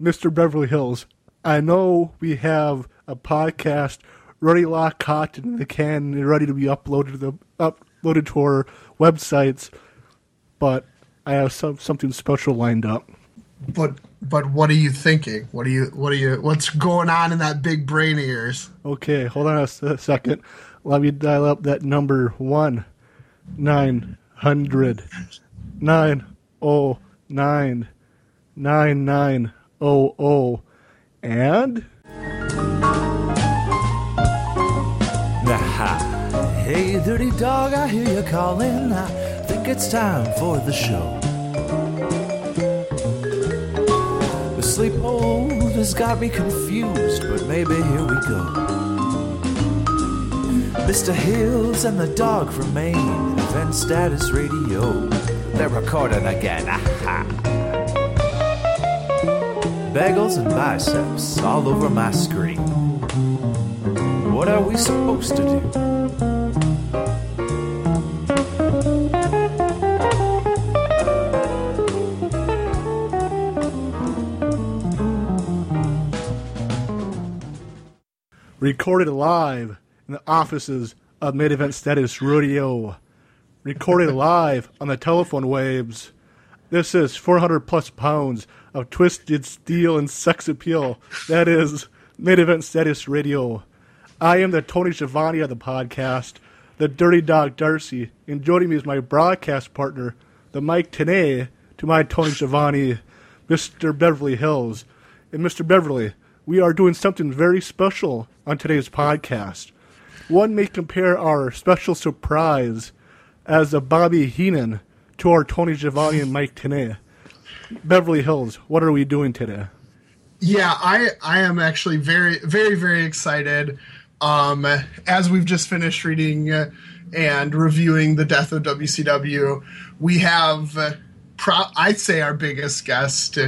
Mr. Beverly Hills, I know we have a podcast ready locked caught in the can and ready to be uploaded to the uploaded to our websites, but I have some, something special lined up. But but what are you thinking? What are you what are you what's going on in that big brain of yours? Okay, hold on a second. Let me dial up that number one nine hundred nine oh nine nine nine oh oh and Aha. Hey, dirty dog, I hear you calling. I think it's time for the show. The sleep hold has got me confused, but maybe here we go. Mr. Hills and the dog from Maine, Event Status Radio. They're recording again. Aha. Bagels and biceps all over my screen. What are we supposed to do? recorded live in the offices of Mid Event Status Radio. Recorded live on the telephone waves. This is 400 plus pounds of twisted steel and sex appeal. That is Mid Event Status Radio. I am the Tony Schiavone of the podcast, the Dirty Dog Darcy, and joining me is my broadcast partner, the Mike Tenay, to my Tony Schiavone, Mr. Beverly Hills. And Mr. Beverly, we are doing something very special on today's podcast. One may compare our special surprise as a Bobby Heenan to our Tony Schiavone and Mike Tenay. Beverly Hills, what are we doing today? Yeah, I I am actually very very very excited. Um, as we've just finished reading and reviewing the death of WCW, we have uh, pro- I'd say our biggest guest,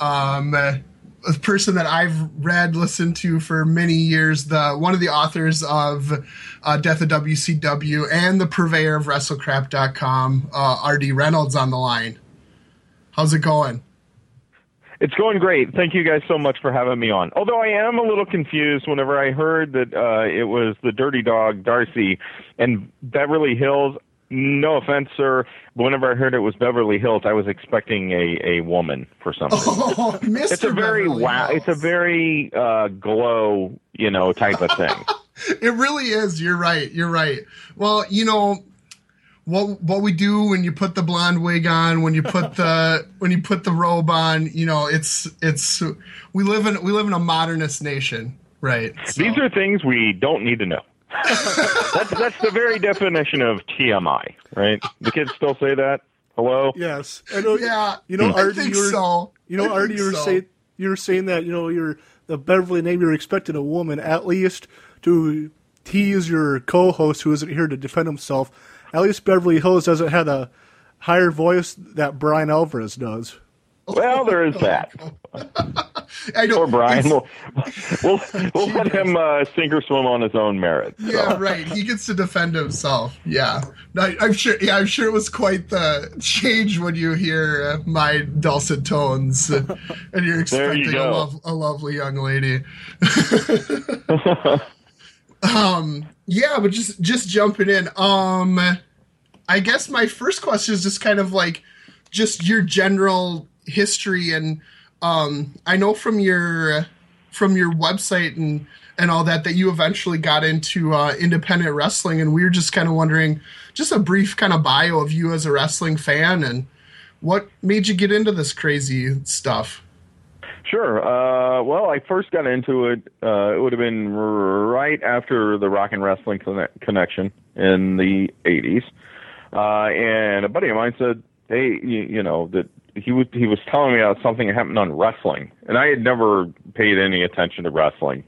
um, a person that I've read, listened to for many years. The one of the authors of uh, Death of WCW and the purveyor of WrestleCrap.com, uh, RD Reynolds, on the line. How's it going? It's going great. Thank you guys so much for having me on. Although I am a little confused whenever I heard that uh, it was the Dirty Dog Darcy and Beverly Hills. No offense, sir. But whenever I heard it was Beverly Hills, I was expecting a, a woman for some reason. Oh, Mr. It's a very Beverly wow. Hills. It's a very uh, glow, you know, type of thing. It really is. You're right. You're right. Well, you know what what we do when you put the blonde wig on, when you put the when you put the robe on, you know, it's it's we live in we live in a modernist nation, right? So- These are things we don't need to know. that's that's the very definition of TMI, right? The kids still say that. Hello. Yes, I know. yeah, you know, I Artie, think you were, so. You know, I Artie, you were so. saying you were saying that you know you're the Beverly name. You're expecting a woman at least to tease your co-host who isn't here to defend himself. At least Beverly Hills doesn't have a higher voice that Brian Alvarez does. Well, there is that. I know. Poor Brian. We'll we'll, we'll let him uh, sink or swim on his own merit. so. Yeah, right. He gets to defend himself. Yeah, I, I'm sure. Yeah, I'm sure it was quite the change when you hear uh, my dulcet tones, uh, and you're There you expecting a, go. lov- a lovely young lady. um, yeah, but just just jumping in. Um, I guess my first question is just kind of like just your general history and um I know from your from your website and and all that that you eventually got into uh, independent wrestling and we were just kind of wondering just a brief kind of bio of you as a wrestling fan and what made you get into this crazy stuff Sure. Uh, well, I first got into it. Uh, it would have been right after the Rock and Wrestling Conne- Connection in the '80s, uh, and a buddy of mine said, "Hey, you, you know that." He was he was telling me about something that happened on wrestling, and I had never paid any attention to wrestling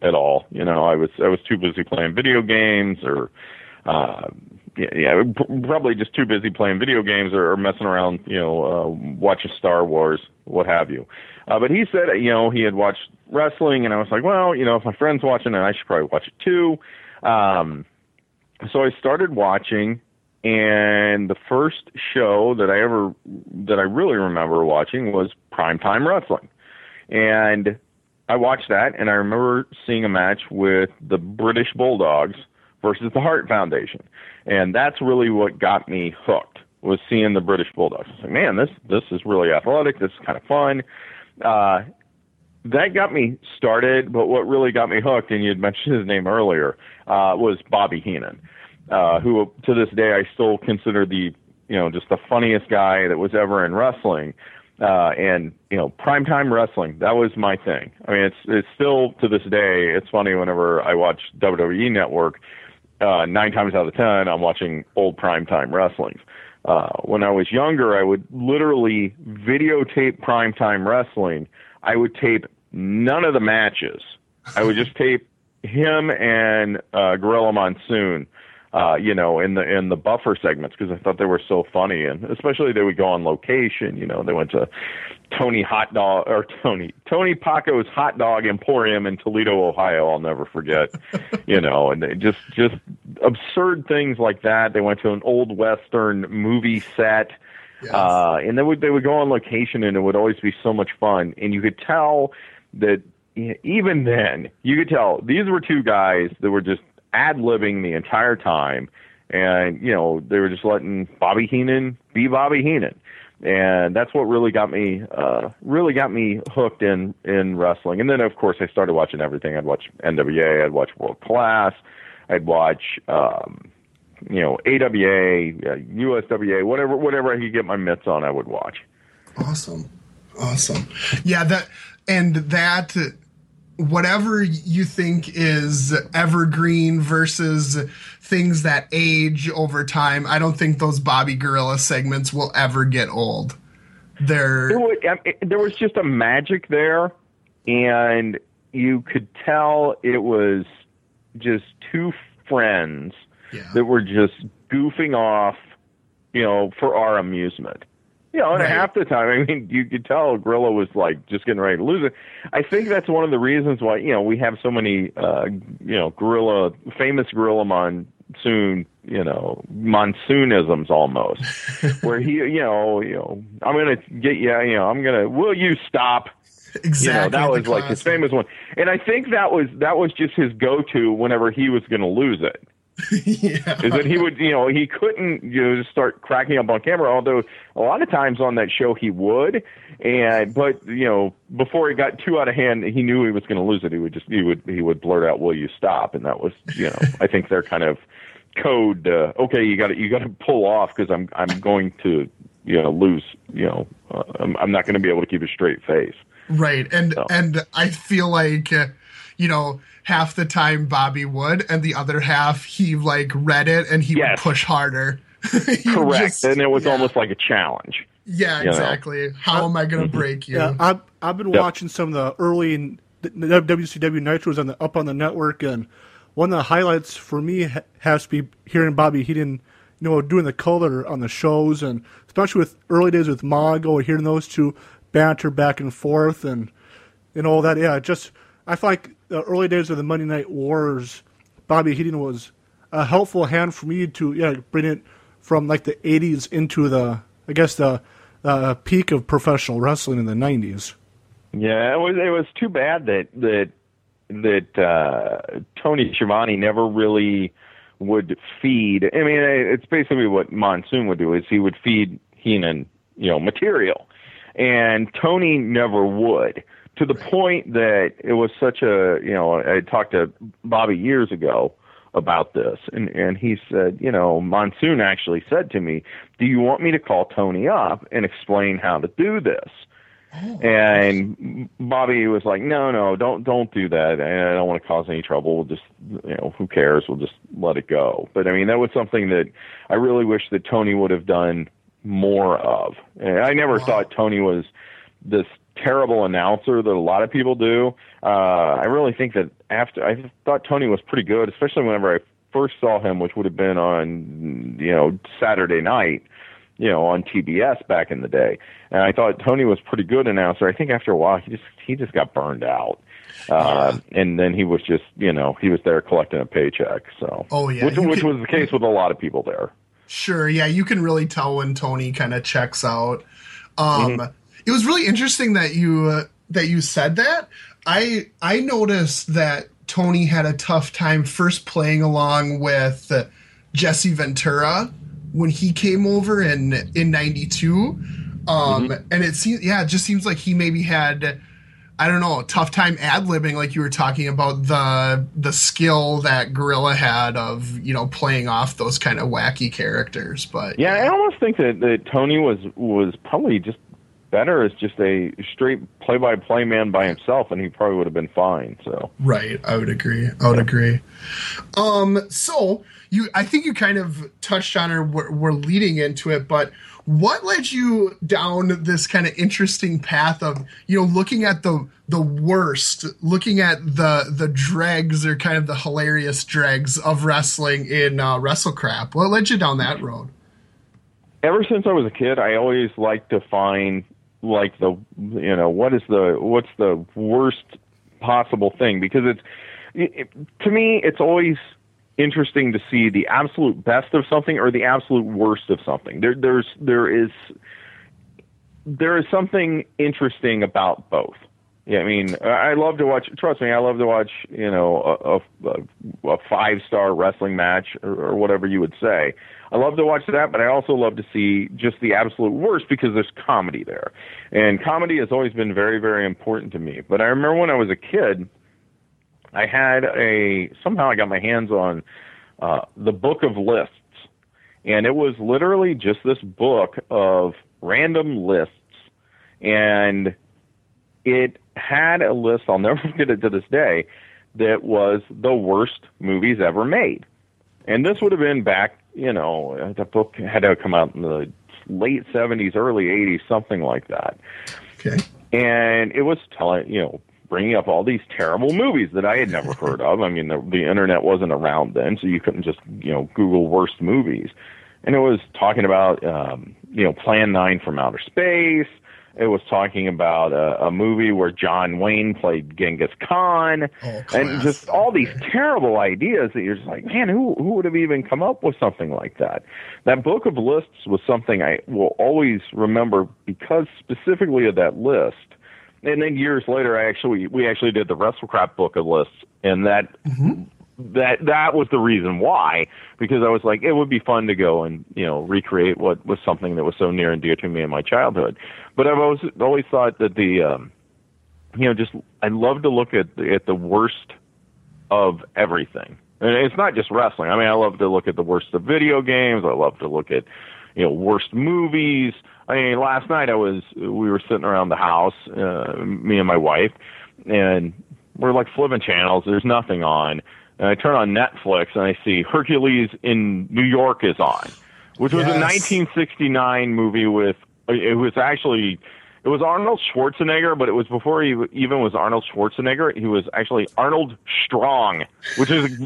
at all. You know, I was I was too busy playing video games or uh, yeah, yeah, probably just too busy playing video games or, or messing around, you know, uh, watching Star Wars, what have you. Uh, but he said, you know, he had watched wrestling, and I was like, well, you know, if my friend's watching it, I should probably watch it too. Um, so I started watching, and the first show that I ever that I really remember watching was Primetime Wrestling. And I watched that, and I remember seeing a match with the British Bulldogs versus the Hart Foundation, and that's really what got me hooked. Was seeing the British Bulldogs. I was like, man, this this is really athletic. This is kind of fun. Uh, that got me started, but what really got me hooked, and you'd mentioned his name earlier, uh, was Bobby Heenan, uh, who to this day I still consider the you know just the funniest guy that was ever in wrestling. Uh, and you know, primetime wrestling, that was my thing. I mean, it's it's still to this day. It's funny whenever I watch WWE Network. Uh, nine times out of ten, I'm watching old primetime wrestling. Uh, when I was younger, I would literally videotape primetime wrestling. I would tape none of the matches. I would just tape him and uh, Gorilla Monsoon uh, you know, in the in the buffer segments because I thought they were so funny, and especially they would go on location. You know, they went to Tony Hot Dog or Tony Tony Packo's Hot Dog Emporium in Toledo, Ohio. I'll never forget. you know, and they just just absurd things like that. They went to an old western movie set. Yes. Uh, and they would they would go on location, and it would always be so much fun. And you could tell that even then, you could tell these were two guys that were just ad libbing the entire time, and you know they were just letting Bobby Heenan be Bobby Heenan, and that's what really got me uh, really got me hooked in in wrestling. And then of course I started watching everything. I'd watch NWA, I'd watch World Class, I'd watch. Um, you know, AWA, uh, USWA, whatever, whatever I could get my mitts on, I would watch. Awesome, awesome. Yeah, that and that whatever you think is evergreen versus things that age over time, I don't think those Bobby Gorilla segments will ever get old. There was, there was just a magic there, and you could tell it was just two friends yeah. that were just goofing off, you know, for our amusement. You know, and right. half the time, I mean, you could tell Gorilla was like just getting ready to lose it. I think that's one of the reasons why you know we have so many uh, you know Gorilla famous Gorilla monsoon you know monsoonisms almost, where he you know you know I'm gonna get you you know I'm gonna will you stop Exactly. You know, that was like his famous one. And I think that was that was just his go to whenever he was gonna lose it. yeah. Is that he would, you know, he couldn't, you know, just start cracking up on camera. Although a lot of times on that show he would, and but you know, before he got too out of hand, he knew he was going to lose it. He would just he would he would blurt out, "Will you stop?" And that was, you know, I think they're kind of code. Uh, okay, you got to you got to pull off because I'm I'm going to you know lose. You know, uh, I'm I'm not going to be able to keep a straight face. Right, and so. and I feel like. Uh, you know, half the time Bobby would, and the other half he like read it and he yes. would push harder. Correct, just, and it was yeah. almost like a challenge. Yeah, exactly. Know? How am I going to mm-hmm. break you? Yeah, I've I've been yep. watching some of the early WCW Nitros on the up on the network, and one of the highlights for me has to be hearing Bobby Heenan, you know, doing the color on the shows, and especially with early days with Mongo, hearing those two banter back and forth, and and all that. Yeah, just I feel like the early days of the Monday Night Wars, Bobby Heenan was a helpful hand for me to yeah bring it from like the '80s into the I guess the uh, peak of professional wrestling in the '90s. Yeah, it was it was too bad that that that uh, Tony Schiavone never really would feed. I mean, it's basically what Monsoon would do is he would feed Heenan, you know, material, and Tony never would to the point that it was such a you know I talked to Bobby years ago about this and and he said you know Monsoon actually said to me do you want me to call Tony up and explain how to do this? Oh, and Bobby was like no no don't don't do that. I don't want to cause any trouble. We'll just you know who cares? We'll just let it go. But I mean that was something that I really wish that Tony would have done more of. And I never wow. thought Tony was this terrible announcer that a lot of people do. Uh, I really think that after I thought Tony was pretty good, especially whenever I first saw him, which would have been on you know Saturday night, you know on TBS back in the day. And I thought Tony was pretty good announcer. I think after a while he just he just got burned out. Uh, and then he was just, you know, he was there collecting a paycheck. So, oh yeah, which, which can, was the case with a lot of people there. Sure, yeah, you can really tell when Tony kind of checks out. Um, mm-hmm it was really interesting that you uh, that you said that. I I noticed that Tony had a tough time first playing along with uh, Jesse Ventura when he came over in in '92, um, mm-hmm. and it seems yeah, it just seems like he maybe had. I don't know, a tough time ad libbing, like you were talking about the the skill that Gorilla had of you know playing off those kind of wacky characters. But yeah, I almost think that, that Tony was was probably just better as just a straight play-by-play man by himself, and he probably would have been fine. So right, I would agree. I would agree. Um, so you, I think you kind of touched on or we're, we're leading into it, but what led you down this kind of interesting path of you know looking at the the worst, looking at the the dregs or kind of the hilarious dregs of wrestling in uh, WrestleCrap? What led you down that road? Ever since I was a kid, I always liked to find like the you know what is the what's the worst possible thing? Because it's it, to me it's always interesting to see the absolute best of something or the absolute worst of something. There there's there is there is something interesting about both yeah, I mean, I love to watch. Trust me, I love to watch. You know, a, a, a five star wrestling match or, or whatever you would say. I love to watch that, but I also love to see just the absolute worst because there's comedy there, and comedy has always been very, very important to me. But I remember when I was a kid, I had a somehow I got my hands on uh, the Book of Lists, and it was literally just this book of random lists, and it had a list, I'll never forget it to this day, that was the worst movies ever made. And this would have been back, you know, the book had to come out in the late 70s, early 80s, something like that. Okay. And it was telling, you know, bringing up all these terrible movies that I had never heard of. I mean, the, the internet wasn't around then, so you couldn't just, you know, Google worst movies. And it was talking about, um, you know, Plan 9 from Outer Space, it was talking about a, a movie where John Wayne played Genghis Khan, oh, and just all these terrible ideas that you're just like, man, who who would have even come up with something like that? That book of lists was something I will always remember because specifically of that list. And then years later, I actually we actually did the WrestleCrap book of lists, and that mm-hmm that that was the reason why because I was like it would be fun to go and you know recreate what was something that was so near and dear to me in my childhood. But I've always always thought that the um, you know just I love to look at the, at the worst of everything. And it's not just wrestling. I mean, I love to look at the worst of video games. I love to look at you know worst movies. I mean, last night I was we were sitting around the house, uh, me and my wife, and we're like flipping channels. There's nothing on and I turn on Netflix and I see Hercules in New York is on, which was yes. a 1969 movie with it was actually it was Arnold Schwarzenegger, but it was before he even was Arnold Schwarzenegger. He was actually Arnold Strong, which is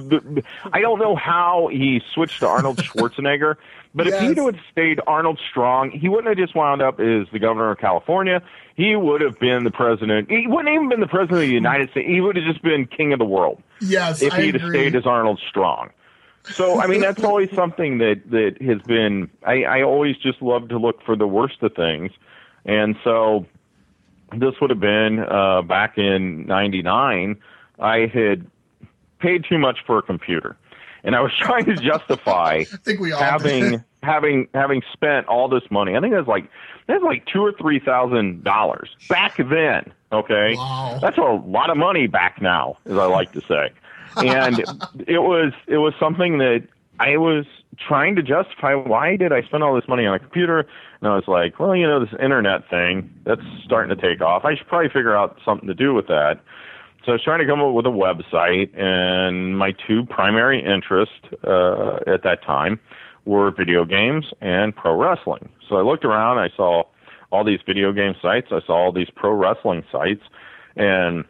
I don't know how he switched to Arnold Schwarzenegger, but yes. if he would stayed Arnold Strong, he wouldn't have just wound up as the governor of California. He would have been the president. He wouldn't even been the president of the United States. He would have just been king of the world. Yes, if he'd have stayed as Arnold Strong. So I mean that's always something that that has been. I, I always just love to look for the worst of things and so this would have been uh, back in 99. I had paid too much for a computer. And I was trying to justify having having having spent all this money. I think it was like that's like two or three thousand dollars back then. Okay, wow. that's a lot of money back now, as I like to say. And it was it was something that I was trying to justify why did I spend all this money on a computer? And I was like, well, you know, this internet thing that's starting to take off. I should probably figure out something to do with that. So I was trying to come up with a website, and my two primary interests uh, at that time were video games and pro wrestling. So I looked around, I saw all these video game sites, I saw all these pro wrestling sites, and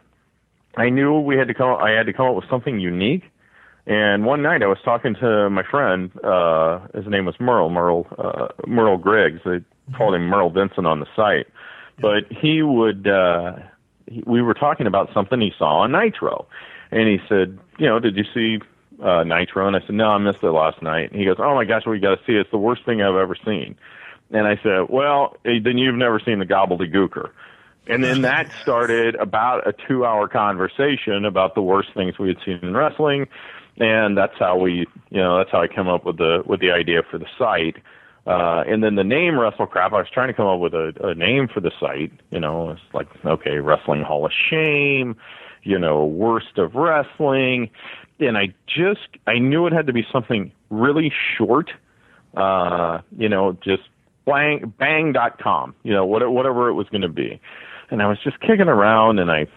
I knew we had to come. I had to come up with something unique and one night I was talking to my friend, uh, his name was Merle, Merle, uh, Merle Griggs. They called him Merle Vincent on the site. But he would, uh, he, we were talking about something he saw on Nitro. And he said, you know, did you see, uh, Nitro? And I said, no, I missed it last night. And he goes, oh my gosh, well, you got to see it. It's the worst thing I've ever seen. And I said, well, eh, then you've never seen the Gobbledygooker. And then that started about a two hour conversation about the worst things we had seen in wrestling. And that's how we, you know, that's how I came up with the, with the idea for the site. Uh, and then the name Wrestle Crap, I was trying to come up with a, a name for the site. You know, it's like, okay, Wrestling Hall of Shame, you know, worst of wrestling. And I just, I knew it had to be something really short, uh, you know, just bang, bang.com, you know, whatever, whatever it was going to be. And I was just kicking around and I,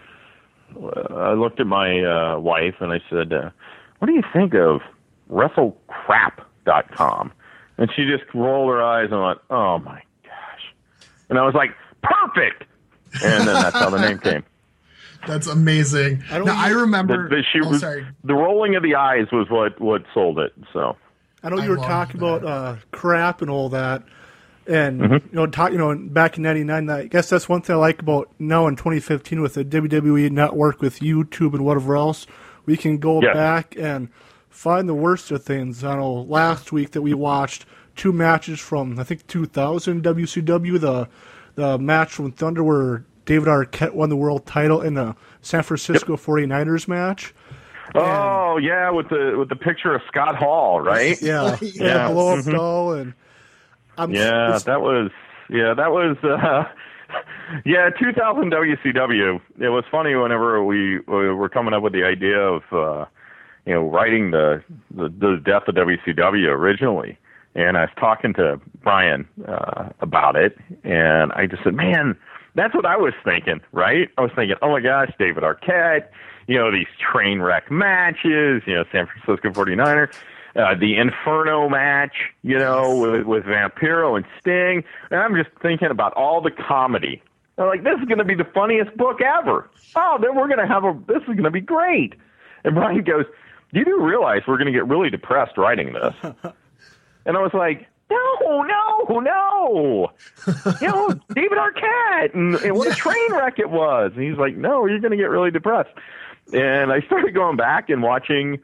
uh, I looked at my, uh, wife and I said, uh, what do you think of wrestlecrap.com? And she just rolled her eyes and went, "Oh my gosh!" And I was like, "Perfect!" And then that's how the name came. That's amazing. I don't now, I remember. The, the, she oh, was, sorry. the rolling of the eyes was what what sold it. So I know I you were talking that. about uh, crap and all that, and Mm-hmm. you know, talk, you know, back in '99. I guess that's one thing I like about now in 2015 with the WWE Network, with YouTube and whatever else. We can go Yes. back and find the worst of things. I know last week that we watched two matches from I think 2000 WCW, the the match from Thunder where David Arquette won the world title in the San Francisco 49ers match. oh yeah, with the with the picture of Scott Hall, right? Yeah, Yeah. yeah, blow up doll and. I'm, Yeah, that was yeah, that was uh yeah, 2000 WCW. It was funny whenever we, we were coming up with the idea of uh you know writing the the, the death of WCW originally, and I was talking to Brian uh about it, and I just said, man. That's what I was thinking, right? I was thinking, oh my gosh, David Arquette, you know, these train wreck matches, you know, San Francisco 49er, uh, the Inferno match, you know, with, with Vampiro and Sting. And I'm just thinking about all the comedy. I'm like, this is going to be the funniest book ever. Oh, then we're going to have a, this is going to be great. And Brian goes, you do realize we're going to get really depressed writing this. and I was like, no, no, no. You know, David Arquette and, and what a train wreck it was. And he's like, no, you're going to get really depressed. And I started going back and watching,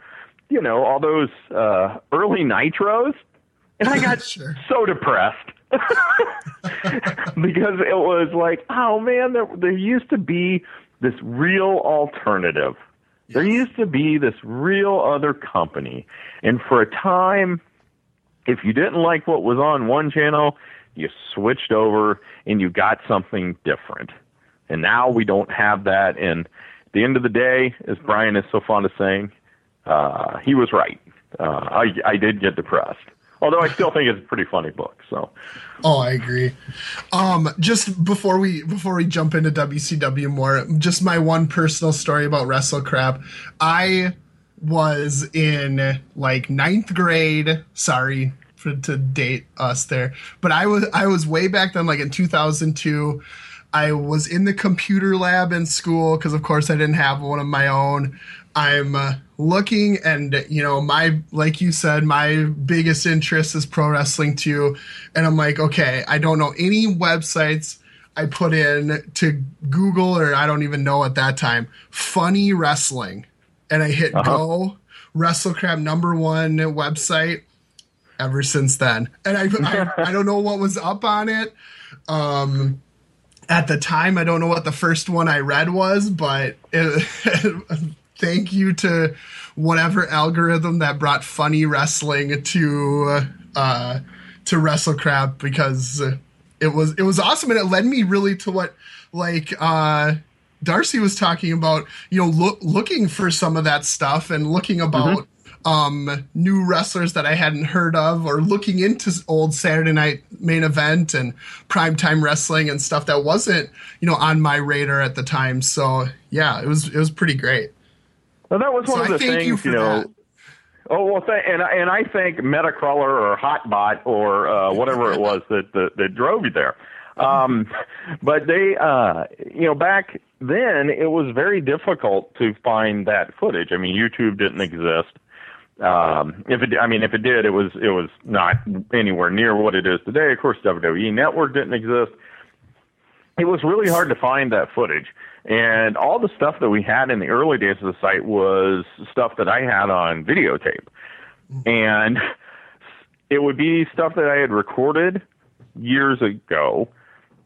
you know, all those uh, early nitros. And I got Sure. so depressed. because it was like, oh man, there, there used to be this real alternative. There used to be this real other company. And for a time, if you didn't like what was on one channel, you switched over and you got something different. And now we don't have that. And at the end of the day, as Brian is so fond of saying, uh, he was right. Uh, I, I did get depressed. Although I still think it's a pretty funny book. So, Oh, I agree. Um, just before we before we jump into WCW more, just my one personal story about Wrestle Crap. I was in like ninth grade. Sorry to date us there, but I was I was way back then, like in 2002. I was in the computer lab in school because, of course, I didn't have one of my own. I'm uh, looking, and you know, my like you said, my biggest interest is pro wrestling too. And I'm like, okay, I don't know any websites. I put in to Google, or I don't even know at that time, funny wrestling, and I hit go. WrestleCrap number one website ever since then, and I, I I don't know what was up on it. Um, at the time, I don't know what the first one I read was, but it, thank you to whatever algorithm that brought funny wrestling to uh, to WrestleCrap because it was it was awesome and it led me really to what like uh, Darcy was talking about. You know, look, looking for some of that stuff and looking about. Um, new wrestlers that I hadn't heard of, or looking into old Saturday Night Main Event and primetime wrestling and stuff that wasn't, you know, on my radar at the time. So yeah, it was it was pretty great. Well, that was one I of the thank things, you for know. that. Oh well, th- and I- and I think Metacrawler or Hotbot or uh, whatever it was that, that that drove you there. Um, but they, uh, you know, back then it was very difficult to find that footage. I mean, YouTube didn't exist. Um, if it, I mean, if it did, it was it was not anywhere near what it is today. Of course, WWE Network didn't exist. It was really hard to find that footage, and all the stuff that we had in the early days of the site was stuff that I had on videotape, and it would be stuff that I had recorded years ago,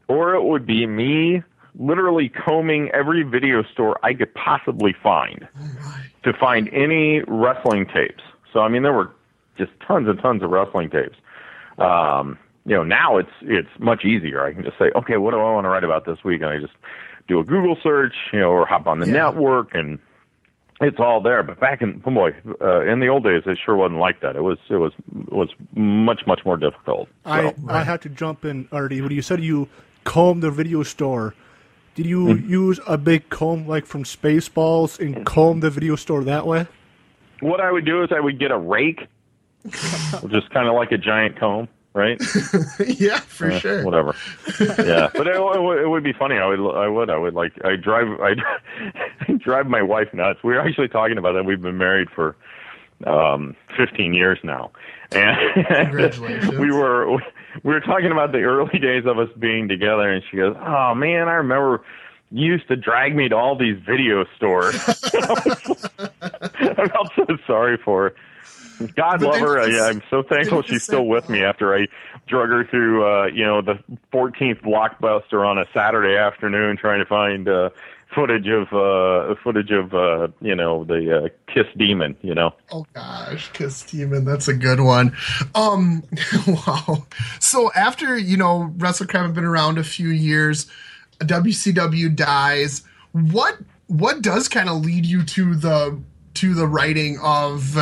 or it would be me literally combing every video store I could possibly find to find any wrestling tapes. So I mean, there were just tons and tons of wrestling tapes. Um, you know, now it's it's much easier. I can just say, okay, what do I want to write about this week, and I just do a Google search, you know, or hop on the Yeah. network, and it's all there. But back in oh boy, uh, in the old days, it sure wasn't like that. It was it was was much much more difficult. I, So, I had to jump in, Artie. When you said you combed the video store, did you Mm-hmm. use a big comb like from Spaceballs and comb the video store that way? what I would do is I would get a rake, just kind of like a giant comb, right? yeah, for Eh, sure. Whatever. yeah, but it, it, would- it would be funny. I would. I would. I would like. I drive. I drive my wife nuts. We were actually talking about that. We've been married for um 15 years now, and Congratulations. we were we were talking about the early days of us being together, and she goes, "Oh man, I remember." You used to drag me to all these video stores. I felt so sorry for her. God love her. I, I'm so thankful she's still with me after I drug her through, uh, you know, the 14th blockbuster on a Saturday afternoon trying to find uh, footage of uh, footage of uh, you know the uh, Kiss Demon. You know. Oh gosh, Kiss Demon. that's a good one. Um, wow. So after you know WrestleCrap had been around a few years, WCW dies. What what does kind of lead you to the to the writing of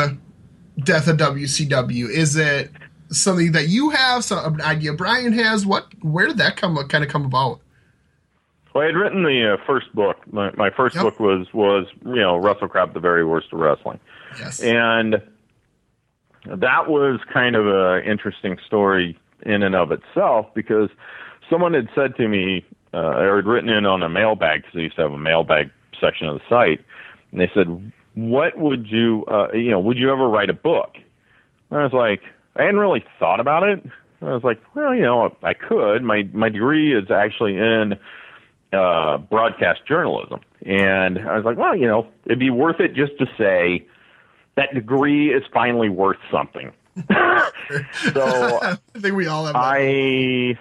Death of WCW? Is it something that you have, some an idea Brian has? What where did that come kind of come about? Well, I had written the uh, first book. My, my first Yep. book was was you know WrestleCrap, the very worst of wrestling. Yes. And that was kind of an interesting story in and of itself because someone had said to me, uh, or had written in on a mailbag, because they used to have a mailbag section of the site, and they said, What would you, uh, you know, would you ever write a book? And I was like, I hadn't really thought about it. I was like, well, you know, I could. My my degree is actually in uh, broadcast journalism, and I was like, well, you know, it'd be worth it just to say that degree is finally worth something. so I think we all have. That. I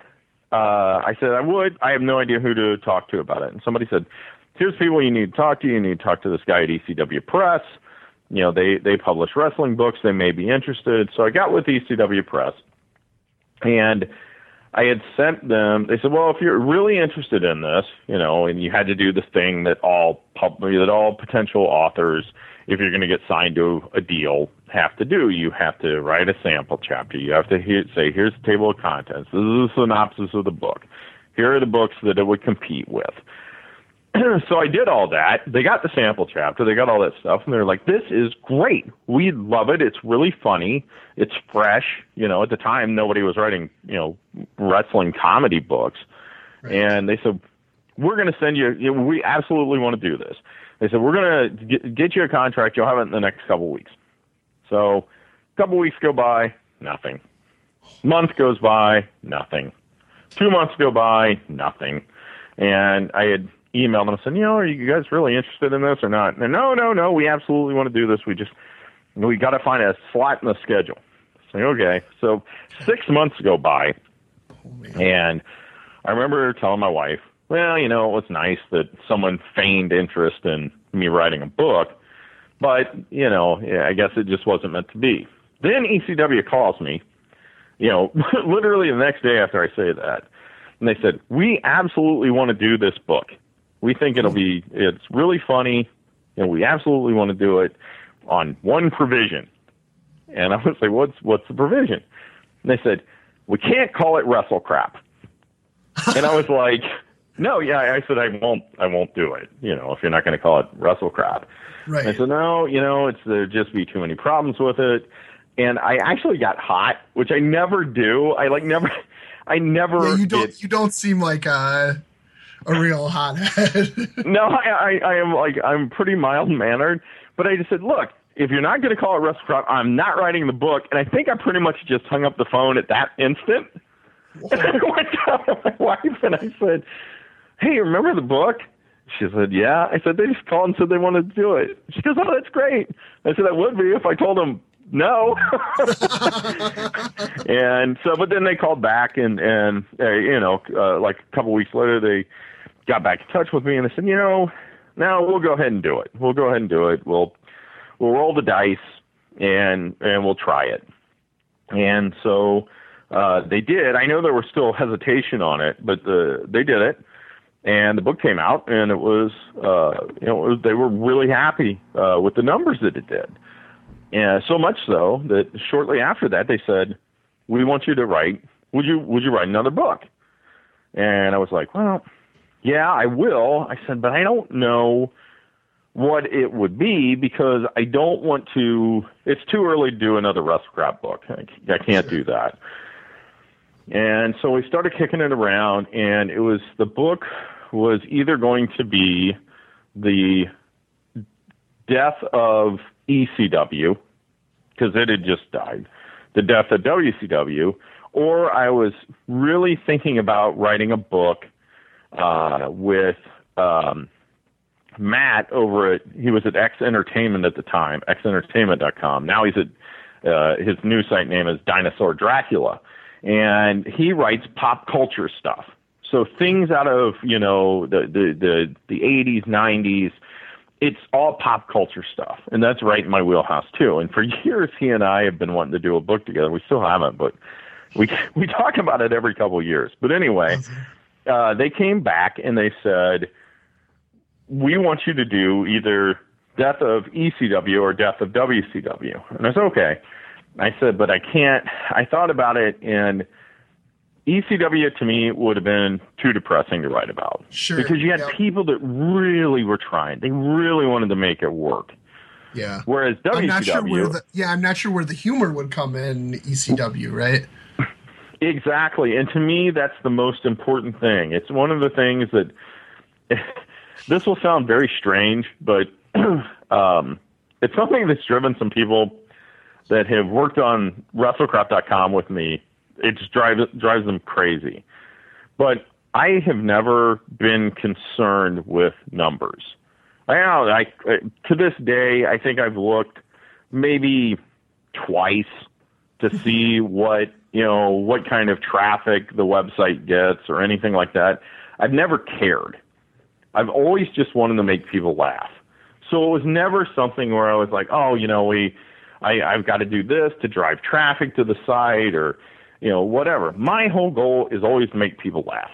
uh, I said I would. I have no idea who to talk to about it. And somebody said, "Here's people you need to talk to. You need to talk to this guy at ECW Press. You know, they they publish wrestling books. They may be interested." So I got with ECW Press, and I had sent them. They said, "Well, if you're really interested in this, you know, and you had to do the thing that all pub, that all potential authors, if you're going to get signed to a deal, have to do. You have to write a sample chapter. You have to he- say, here's the table of contents. This is the synopsis of the book. Here are the books that it would compete with." so I did all that. They got the sample chapter. They got all that stuff, and they're like, "This is great. We love it. It's really funny. It's fresh. You know, at the time, nobody was writing, you know, wrestling comedy books." And they said, "We're going to send you. You know, we absolutely want to do this." They said, "We're going to get, get you a contract. You'll have it in the next couple weeks." So, a couple weeks go by, nothing. Month goes by, nothing. Two months go by, nothing. And I had emailed them and said, you know, are you guys really interested in this or not? And no, no, no, we absolutely want to do this. We just, we got to find a slot in the schedule. So, okay. So six months go by, and I remember telling my wife, well, you know, it was nice that someone feigned interest in me writing a book, but, you know, yeah, I guess it just wasn't meant to be. Then ECW calls me, you know, literally the next day after I say that. And they said, we absolutely want to do this book. We think it'll be, it's really funny, and we absolutely want to do it on one provision. And I was like, what's, what's the provision? And they said, we can't call it wrestle crap. and I was like, no, yeah, I said, I won't, I won't do it. You know, if you're not going to call it wrestle crap. right. I said, no, you know, it's there'd just be too many problems with it. And I actually got hot, which I never do. I like never, I never. yeah, you don't. You don't seem like a a real hothead. no, I, I, I am like I'm pretty mild mannered, but I just said, look, if you're not going to call it crap, I'm not writing the book. And I think I pretty much just hung up the phone at that instant. And I went down to my wife and I said, hey, remember the book? She said, yeah. I said, they just called and said they wanted to do it. She goes, oh, that's great. I said, that would be if I told them no. and so, but then they called back and, and, uh, you know, uh, like a couple weeks later, they got back in touch with me and they said, you know, now we'll go ahead and do it. We'll go ahead and do it. We'll we'll roll the dice and and we'll try it. And so uh, they did. I know there was still hesitation on it, but the, they did it, and the book came out, and it was uh, you know was, they were really happy uh, with the numbers that it did, and so much so that shortly after that they said, "We want you to write. Would you would you write another book?" And I was like, "Well, yeah, I will." I said, "But I don't know." what it would be because I don't want to. It's too early to do another WrestleCrap book. I, I can't do that. And so we started kicking it around, and it was the book was either going to be the death of ECW because it had just died, the death of WCW, or I was really thinking about writing a book uh, with. Um, Matt over at he was at X Entertainment at the time, xentertainment.com. Now he's at uh, his new site name is Dinosaur Dracula, and he writes pop culture stuff. So things out of you know the the the, the 80s, 90s. It's all pop culture stuff, and that's right in my wheelhouse too. And for years, he and I have been wanting to do a book together. We still haven't, but we we talk about it every couple of years. But anyway, uh, they came back and they said we want you to do either death of ECW or death of WCW. And I said, okay. I said, but I can't. I thought about it, and ECW to me would have been too depressing to write about. Sure. Because you had people that really were trying. They really wanted to make it work. Yeah. Whereas WCW. I'm not sure where the yeah, I'm not sure where the humor would come in ECW, right? Exactly. And to me that's the most important thing. It's one of the things that this will sound very strange, but um, it's something that's driven some people that have worked on WrestleCrap.com with me. It just drives drives them crazy. But I have never been concerned with numbers. I know, I to this day, I think I've looked maybe twice to see what you know what kind of traffic the website gets or anything like that. I've never cared. I've always just wanted to make people laugh. So it was never something where I was like, oh, you know, we, I, I've got to do this to drive traffic to the site or, you know, whatever. My whole goal is always to make people laugh.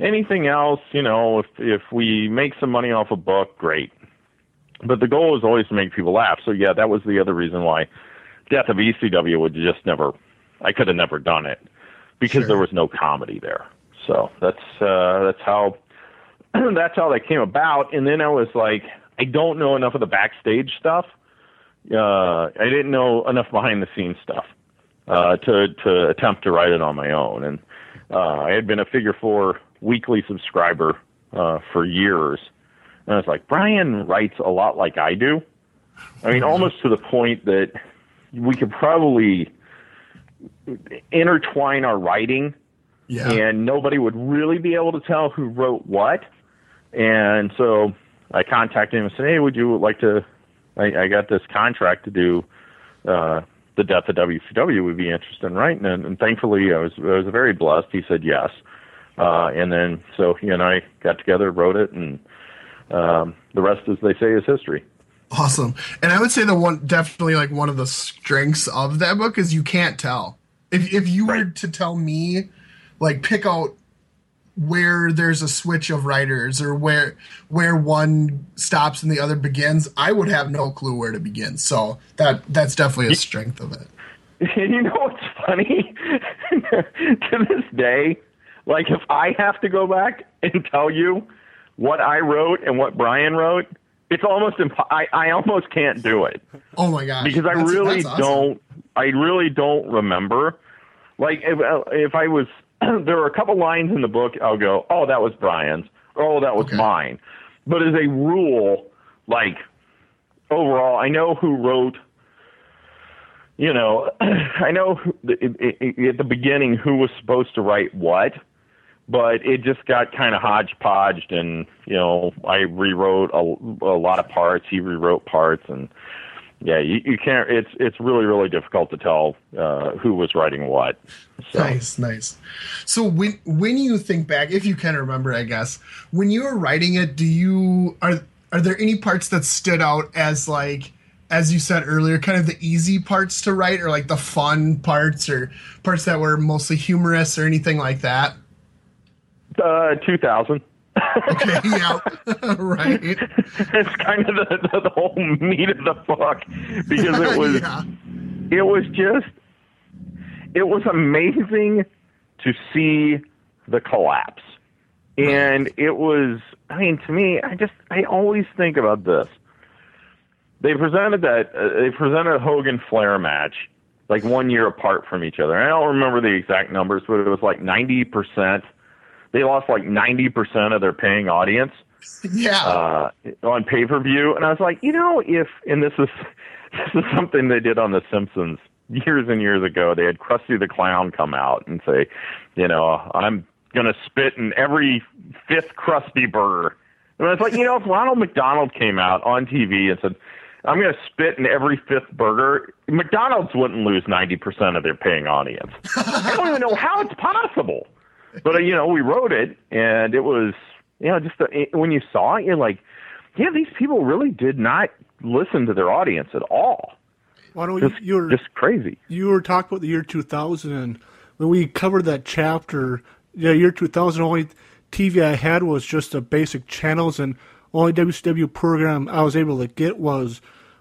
Anything else, you know, if if we make some money off a book, great. But the goal is always to make people laugh. So yeah, that was the other reason why Death of ECW would just never. I could have never done it because Sure. there was no comedy there. So that's uh, that's how that's how that came about. And then I was like, I don't know enough of the backstage stuff. Uh, I didn't know enough behind the scenes stuff uh, to to attempt to write it on my own. And uh, I had been a Figure Four weekly subscriber uh, for years, and I was like, Brian writes a lot like I do. I mean, almost to the point that we could probably intertwine our writing Yeah. and nobody would really be able to tell who wrote what. And so I contacted him and said, "Hey, would you like to? I, I got this contract to do uh, the death of WCW. Would be interested in writing?" And, and thankfully, I was I was very blessed. He said yes. Uh, and then so he and I got together, wrote it, and um, the rest, as they say, is history. Awesome. And I would say the one definitely like one of the strengths of that book is you can't tell. If if you were to tell me like pick out where there's a switch of writers or where where one stops and the other begins, I would have no clue where to begin. So that that's definitely a strength of it. you know what's funny? to this day, like if I have to go back and tell you what I wrote and what Brian wrote, it's almost imp- I I almost can't do it Oh my gosh. because I That's- really that's awesome. don't I really don't remember. Like if uh, if I was there are a couple lines in the book I'll go, "Oh, that was Brian's." Or, "Oh, that was Okay. mine." But as a rule, like overall, I know who wrote you know, I know who- it- it- at the beginning who was supposed to write what, but it just got kind of hodgepodged, and you know, I rewrote a, a lot of parts. He rewrote parts, and yeah, you, you can't. It's it's really really difficult to tell uh, who was writing what. So. Nice, nice. So when when you think back, if you can remember, I guess when you were writing it, do you are are there any parts that stood out as like as you said earlier, kind of the easy parts to write, or like the fun parts, or parts that were mostly humorous, or anything like that? Uh, two thousand. okay, yeah, right. it's kind of the, the, the, whole meat of the fuck because it was yeah. it was just it was amazing to see the collapse. And it was I mean to me I just I always think about this. They presented that uh, they presented a Hogan Flair match like one year apart from each other. I don't remember the exact numbers, but it was like 90% they lost like 90% of their paying audience. Yeah. Uh, on pay per view. And I was like, you know, if, and this is, this is something they did on The Simpsons years and years ago. They had Krusty the Clown come out and say, you know, I'm going to spit in every fifth Krusty burger. And I was like, you know, if Ronald McDonald came out on TV and said, I'm going to spit in every fifth burger, McDonald's wouldn't lose 90% of their paying audience. I don't even know how it's possible but uh, you know, we wrote it, and it was you know just when you saw it, you're like, yeah, these people really did not listen to their audience at all. Why don't just, you, are just crazy. You were talking about the year 2000, and when we covered that chapter, yeah, year 2000, only TV I had was just the basic channels, and only WCW program I was able to get was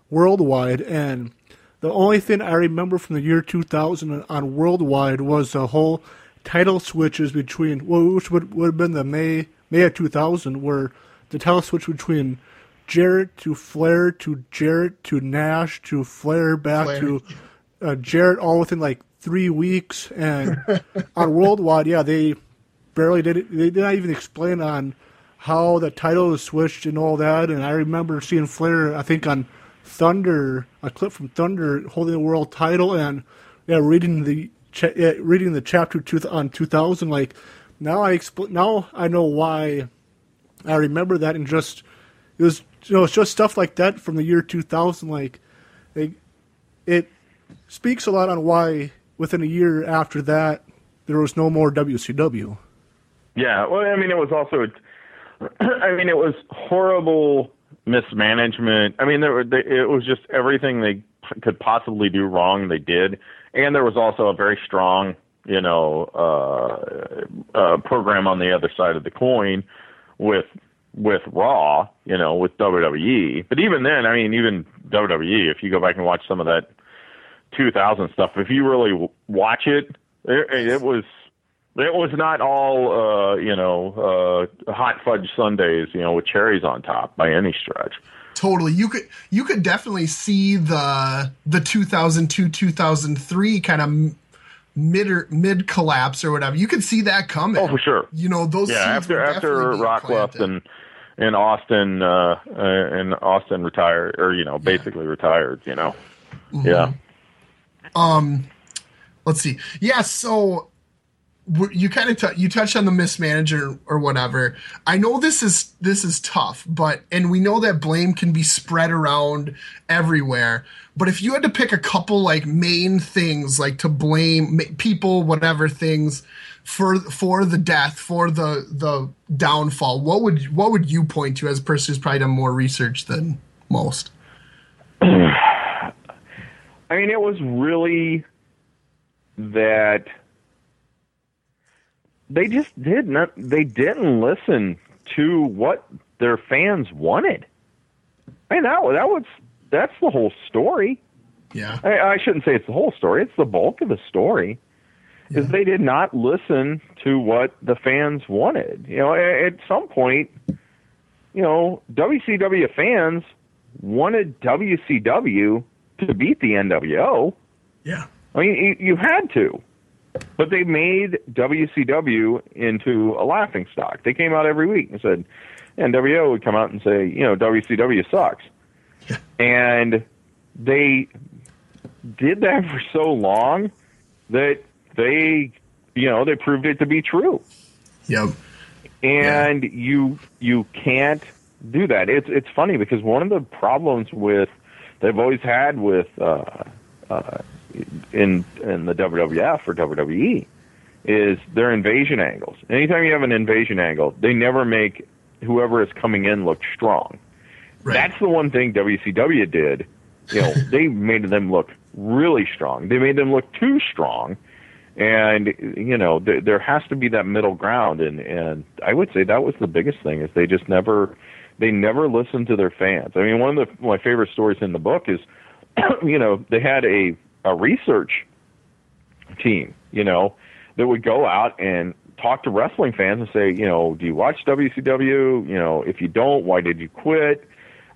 Worldwide, and the only thing I remember from the year 2000 on Worldwide was the whole title switches between well, which would, would have been the May May of 2000, where the title switch between Jarrett to Flair to Jarrett to Nash to Flair back Flair. to uh, Jarrett, all within like three weeks. And on Worldwide, yeah, they barely did it. They did not even explain on how the title was switched and all that. And I remember seeing Flair, I think on Thunder, a clip from Thunder holding the world title, and yeah, reading the ch- reading the chapter two on 2000, like now I expl- now I know why I remember that and just it was you know it's just stuff like that from the year 2000 like it, it speaks a lot on why within a year after that there was no more WCW. Yeah, well, I mean, it was also, I mean, it was horrible mismanagement. I mean, there were, it was just everything they could possibly do wrong. They did, and there was also a very strong, you know, uh, uh, program on the other side of the coin with with Raw, you know, with WWE. But even then, I mean, even WWE, if you go back and watch some of that 2000 stuff, if you really watch it, it, it was it was not all uh, you know uh, hot fudge sundays, you know, with cherries on top by any stretch totally. You could you could definitely see the the 2002 2003 kind of mid or, mid collapse or whatever. You could see that coming. Oh for sure. You know those yeah after after rock left and and austin uh, uh and austin retired or you know basically yeah. retired you know? Mm-hmm. yeah. Um let's see. Yeah so you kind of t- you touched on the mismanager or whatever. I know this is this is tough, but and we know that blame can be spread around everywhere. But if you had to pick a couple like main things, like to blame people, whatever things for for the death, for the the downfall, what would what would you point to as a person who's probably done more research than most? I mean, it was really that they just did not. They didn't listen to what their fans wanted. I mean, that that was that's the whole story. Yeah, I, I shouldn't say it's the whole story. It's the bulk of the story. Yeah. Is they did not listen to what the fans wanted. You know, at, at some point, you know, WCW fans wanted WCW to beat the NWO. Yeah, I mean, you, you had to. But they made WCW into a laughing stock. They came out every week and said, and NWO would come out and say, you know, WCW sucks. And they did that for so long that they, you know, they proved it to be true. Yep. And yeah. you you can't do that. It's it's funny because one of the problems with they've always had with uh, uh, in in the WWF or WWE is their invasion angles. Anytime you have an invasion angle, they never make whoever is coming in look strong. Right. That's the one thing WCW did. You know, they made them look really strong. They made them look too strong, and you know, th- there has to be that middle ground. And and I would say that was the biggest thing is they just never they never listened to their fans. I mean, one of the my favorite stories in the book is, you know, they had a a research team, you know, that would go out and talk to wrestling fans and say, you know, do you watch WCW? You know, if you don't, why did you quit?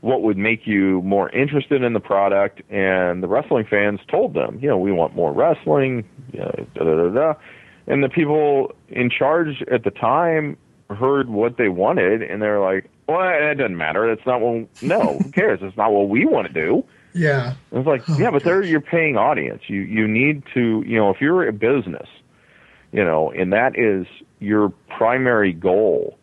What would make you more interested in the product? And the wrestling fans told them, you know, we want more wrestling, you know, da da da da. And the people in charge at the time heard what they wanted, and they're like, well, that doesn't matter. That's not what. No, who cares? It's not what we want to do. Yeah. And It's like, Oh, yeah, but they're gosh. your paying audience. You you need to, you know, if you're a business, you know, and that is your primary goal.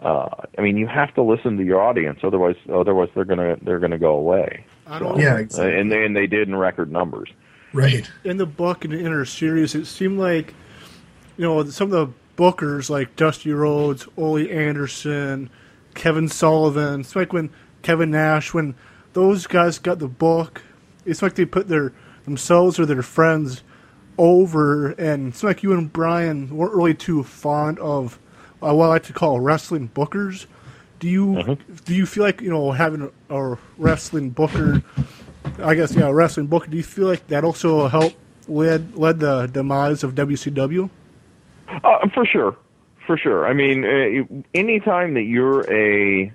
Uh, I mean, you have to listen to your audience, otherwise, otherwise they're gonna they're gonna go away. I don't Yeah, Uh, exactly. and they and they did in record numbers. Right. in the book and the inner series, it seemed like, you know, some of the bookers like Dusty Rhodes, Ole Anderson, Kevin Sullivan. It's like when Kevin Nash, when those guys got the book, it's like they put their themselves or their friends over, and it's like you and Bryan weren't really too fond of uh, what I like to call wrestling bookers. Do you do you feel like you know having a, a wrestling booker? I guess yeah, wrestling booker. Do you feel like that also helped led led the demise of WCW? Uh, for sure, for sure. I mean, uh, anytime that you're a,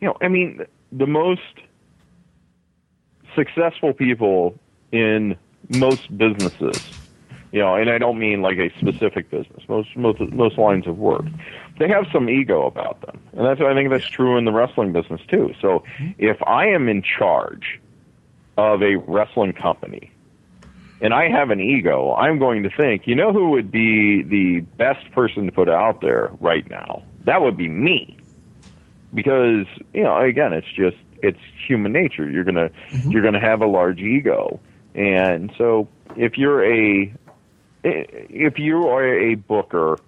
you know, I mean, the most successful people in most businesses, you know, and I don't mean like a specific business. Most most most lines of work, they have some ego about them, and that's I think that's true in the wrestling business too. So, mm-hmm. if I am in charge of a wrestling company and I have an ego, I'm going to think, you know who would be the best person to put out there right now? That would be me. Because, you know, again, it's just it's human nature. You're going to mm-hmm. you're going to have a large ego. And so if you're a if you are a booker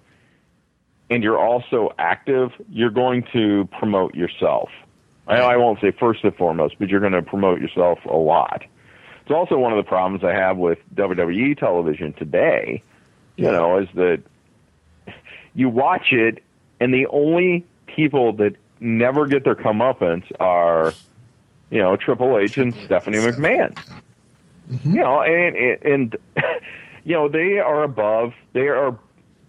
and you're also active, you're going to promote yourself. I, I won't say first and foremost, but you're going to promote yourself a lot. It's also one of the problems I have with WWE television today, you know, is that you watch it and the only people that never get their comeuppance are, you know, Triple H and Stephanie McMahon. Mm-hmm. You know, and, and, and you know, they are above, they are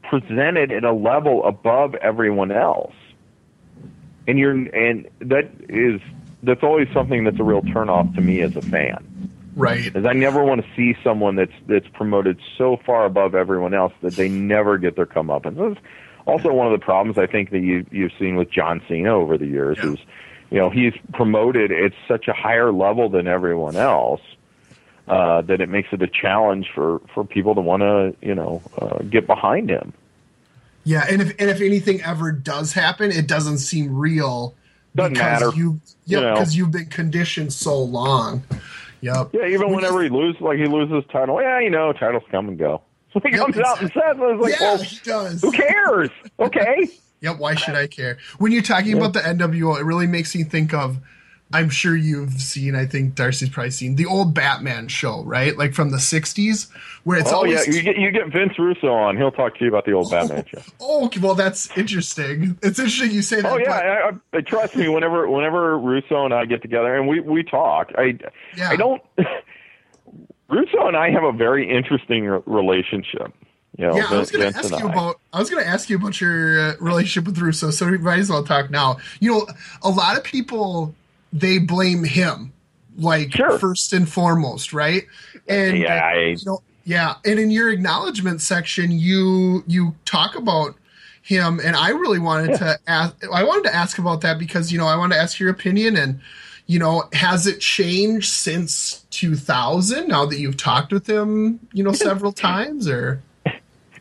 presented at a level above everyone else. And you're, and that is, that's always something that's a real turnoff to me as a fan Right. is I never want to see someone that's that's promoted so far above everyone else that they never get their comeuppance. Also one of the problems I think that you you've seen with John Cena over the years Yeah. is, you know, he's promoted at such a higher level than everyone else uh, that it makes it a challenge for for people to want to you know uh, get behind him. Yeah, and if and if anything ever does happen, it doesn't seem real Doesn't because matter. you You know. because you've been conditioned so long. Yep. Yeah, even whenever he loses, like he loses title, yeah, you know, titles come and go. He Yep, comes out and says, "It's like, yeah, well, he does. who cares? Okay." Yep. Why should I care? When you're talking about the NWO, it really makes me think of. I'm sure you've seen. I think Darcy's probably seen the old Batman show, right? Like from the '60s, where it's oh always. yeah, you get you get Vince Russo on. He'll talk to you about the old Batman show. Oh, well, that's interesting. It's interesting you say that. Oh yeah, but- I, I, I trust me. Whenever whenever Russo and I get together and we we talk, I Yeah. I don't. Russo and I have a very interesting relationship. You know, Yeah, I was going to ask you I. about. I was going to ask you about your uh, relationship with Russo, so we might as well talk now. You know, a lot of people they blame him, like Sure. first and foremost, right? And Yeah, I- you know, yeah, and in your acknowledgement section, you you talk about him, and I really wanted to ask. I wanted to ask about that because you know I wanted to ask your opinion and. You know, has it changed since 2000? Now that you've talked with him, you know, several times, or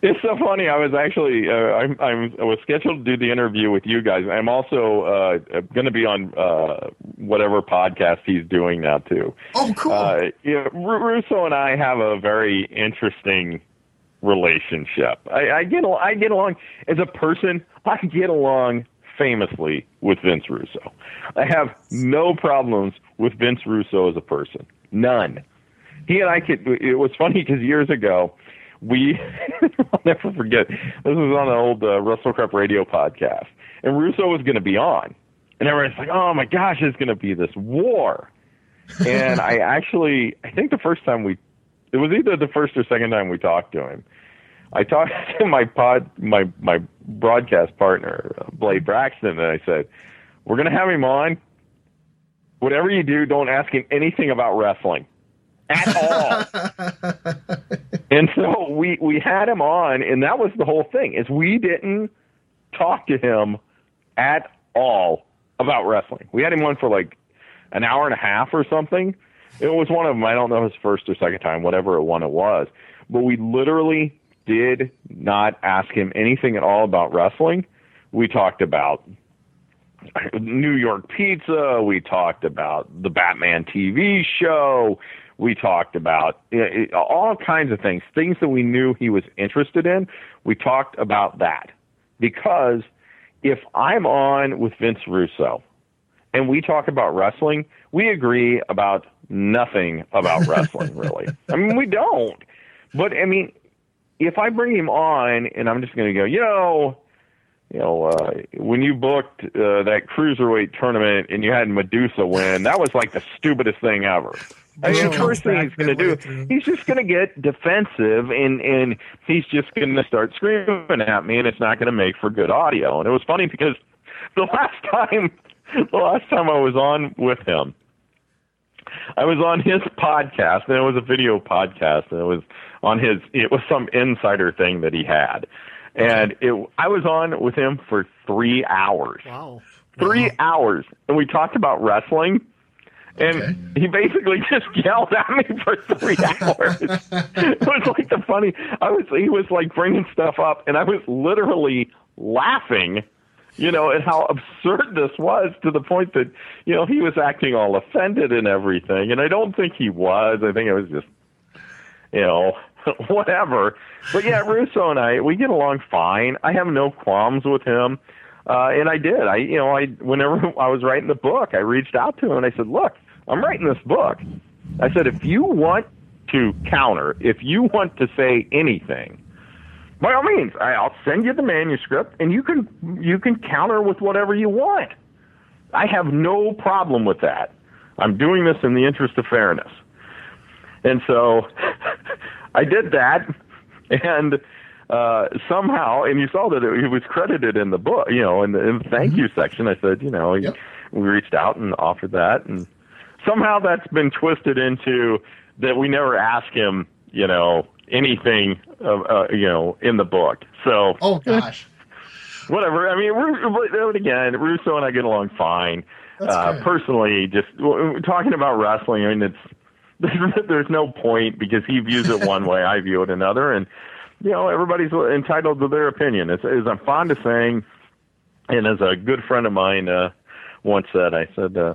It's so funny. I was actually uh, I'm, I'm I was scheduled to do the interview with you guys. I'm also uh, going to be on uh, whatever podcast he's doing now too. Oh, cool. Uh, yeah, Russo and I have a very interesting relationship. I, I get I get along as a person. I get along famously with Vince Russo. I have no problems with Vince Russo as a person. None. He and I could. It was funny because years ago, we I'll never forget. This was on an old uh, WrestleCrap radio podcast, and Russo was going to be on, and everyone's like, "Oh my gosh, it's going to be this war." and I actually, I think the first time we, it was either the first or second time we talked to him. I talked to my pod, my my broadcast partner, uh, Blade Braxton, and I said, "We're going to have him on. Whatever you do, don't ask him anything about wrestling at all." and so we we had him on, and that was the whole thing. Is we didn't talk to him at all about wrestling. We had him on for like an hour and a half or something. It was one of them. I don't know his first or second time, whatever one it was. But we literally did not ask him anything at all about wrestling. We talked about New York pizza. We talked about the Batman TV show. We talked about you know, all kinds of things, things that we knew he was interested in. We talked about that because if I'm on with Vince Russo and we talk about wrestling, we agree about nothing about wrestling, really. I mean, we don't. But I mean, if I bring him on and I'm just going to go, you know, you know, uh, when you booked uh, that cruiserweight tournament and you had Medusa win, that was like the stupidest thing ever. I mean, the first thing he's going to do, he's just going to get defensive and and he's just going to start screaming at me, and it's not going to make for good audio. And it was funny because the last time, the last time I was on with him, I was on his podcast, and it was a video podcast, and it was on his. It was some insider thing that he had, and it. I was on with him for three hours. Wow. Three hours, and we talked about wrestling. And Okay. he basically just yelled at me for three hours. it was like the funny. I was. He was like bringing stuff up, and I was literally laughing. You know, at how absurd this was to the point that you know he was acting all offended and everything. And I don't think he was. I think it was just you know, whatever. But yeah, Russo and I, we get along fine. I have no qualms with him. Uh, and I did. I, you know, I, whenever I was writing the book, I reached out to him and I said, look, I'm writing this book. I said, if you want to counter, if you want to say anything, by all means, I'll send you the manuscript and you can, you can counter with whatever you want. I have no problem with that. I'm doing this in the interest of fairness. And so I did that, and uh, somehow, and you saw that it, it was credited in the book, you know, in the, in the thank you section. I said, you know, Yep. we reached out and offered that, and somehow that's been twisted into that we never ask him, you know, anything, uh, uh, you know, in the book. So Oh gosh. whatever. I mean, Ru- but again, Russo and I get along fine. Uh, personally, just w- talking about wrestling, I mean, it's there's no point because he views it one way, I view it another, and you know, everybody's entitled to their opinion. As, as I'm fond of saying, and as a good friend of mine uh, once said, I said, uh,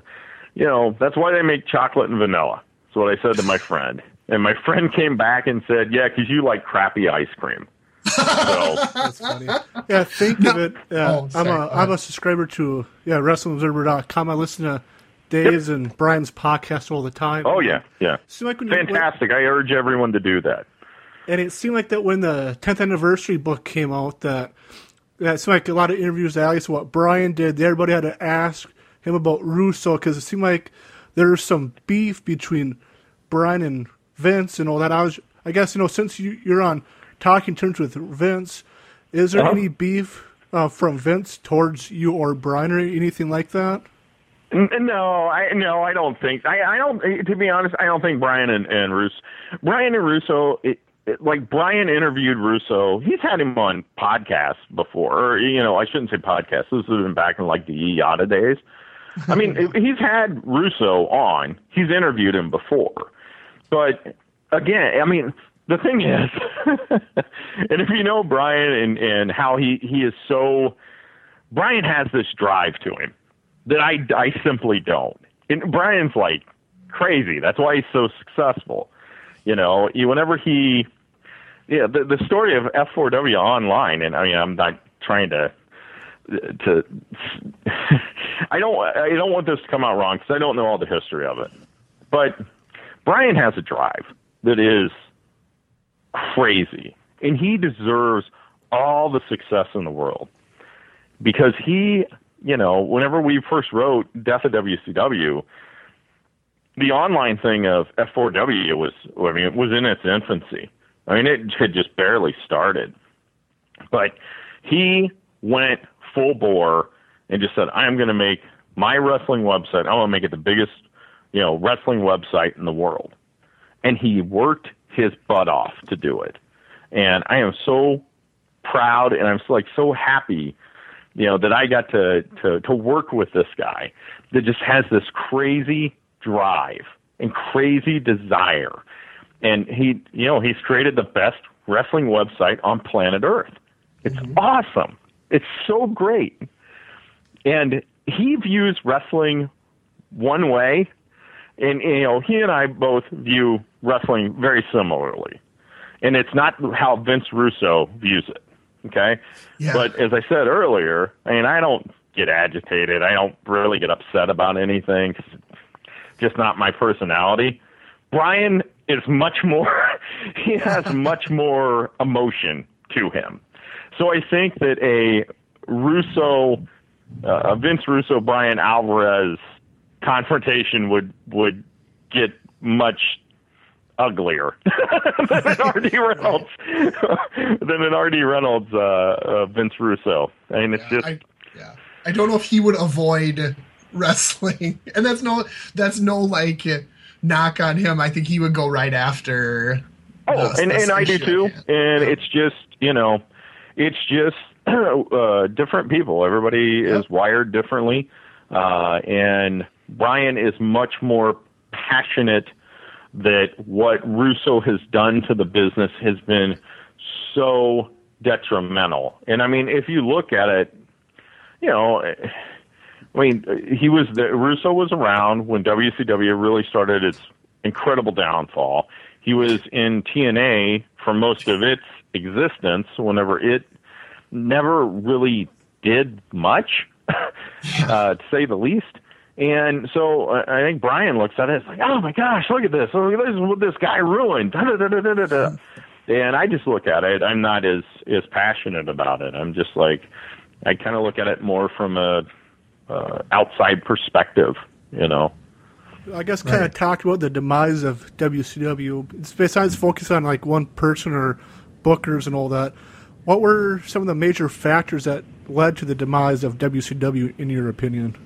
you know, that's why they make chocolate and vanilla. That's what I said to my friend. And my friend came back and said, yeah, because you like crappy ice cream. So, That's funny. Yeah, think of it. Yeah, Oh, I'm sorry, a go I'm a subscriber to yeah WrestlingObserver.com. I listen to Dave's and Bryan's podcast all the time. oh, yeah, yeah. Like when you- Fantastic. I urge everyone to do that. and it seemed like that when the 10th anniversary book came out, that that it seemed like a lot of interviews that Alex what Bryan did. Everybody had to ask him about Russo because it seemed like there was some beef between Bryan and Vince and all that. I was, I guess, you know, since you, you're on talking terms with Vince, is there Uh-huh. any beef uh, from Vince towards you or Bryan or anything like that? No, I no, I don't think. I, I don't. Eh, to be honest, I don't think Bryan and, and Russo, Bryan and Russo, it, it, like Bryan interviewed Russo. He's had him on podcasts before. Or, you know, I shouldn't say podcasts. This has been back in like the Yada days. I mean, he's had Russo on. He's interviewed him before, but again, I mean, the thing is, and if you know Bryan and and how he he is so, Bryan has this drive to him that I I simply don't. And Bryan's like crazy. That's why he's so successful. You know, he, whenever he, yeah, the the story of F4W online, and I mean, I'm not trying to to I don't I don't want this to come out wrong because I don't know all the history of it. But Bryan has a drive that is crazy, and he deserves all the success in the world because he, you know, whenever we first wrote Death of WCW, the online thing of F4W was, I mean, it was in its infancy. I mean, it had just barely started, but he went full bore and just said, I am going to make my wrestling website, I want to make it the biggest, you know, wrestling website in the world. And he worked his butt off to do it. And I am so proud and I'm like so happy, you know, that I got to, to, to work with this guy that just has this crazy drive and crazy desire. And he, you know, he's created the best wrestling website on planet Earth. It's mm-hmm. awesome. It's so great. And he views wrestling one way, and you know he and I both view wrestling very similarly, and it's not how Vince Russo views it. Okay, yeah. but as I said earlier, I mean I don't get agitated. I don't really get upset about anything. just not my personality. Bryan is much more. he has much more emotion to him. So I think that a Russo uh, Vince Russo Bryan Alvarez confrontation would would get much uglier than an RD Reynolds than an RD Reynolds uh, uh, Vince Russo. I mean, it's yeah, just I, yeah. I don't know if he would avoid wrestling, and that's no that's no like knock on him. I think he would go right after. Oh, the, and, the and I do too. And it's just you know, it's just uh, different people. Everybody yep. is wired differently, uh, and Bryan is much more passionate that what Russo has done to the business has been so detrimental. And I mean, if you look at it, you know, I mean, he was the Russo was around when WCW really started its incredible downfall. He was in TNA for most of its existence whenever it never really did much, uh, to say the least. And so uh, I think Bryan looks at it, it's like, oh my gosh, look at this! Look at this! What this guy ruined! Da, da, da, da, da, da. And I just look at it. I'm not as as passionate about it. I'm just like, I kind of look at it more from a uh, outside perspective, you know. I guess kind of talk about the demise of WCW. Besides focus on like one person or bookers and all that, what were some of the major factors that led to the demise of WCW, in your opinion?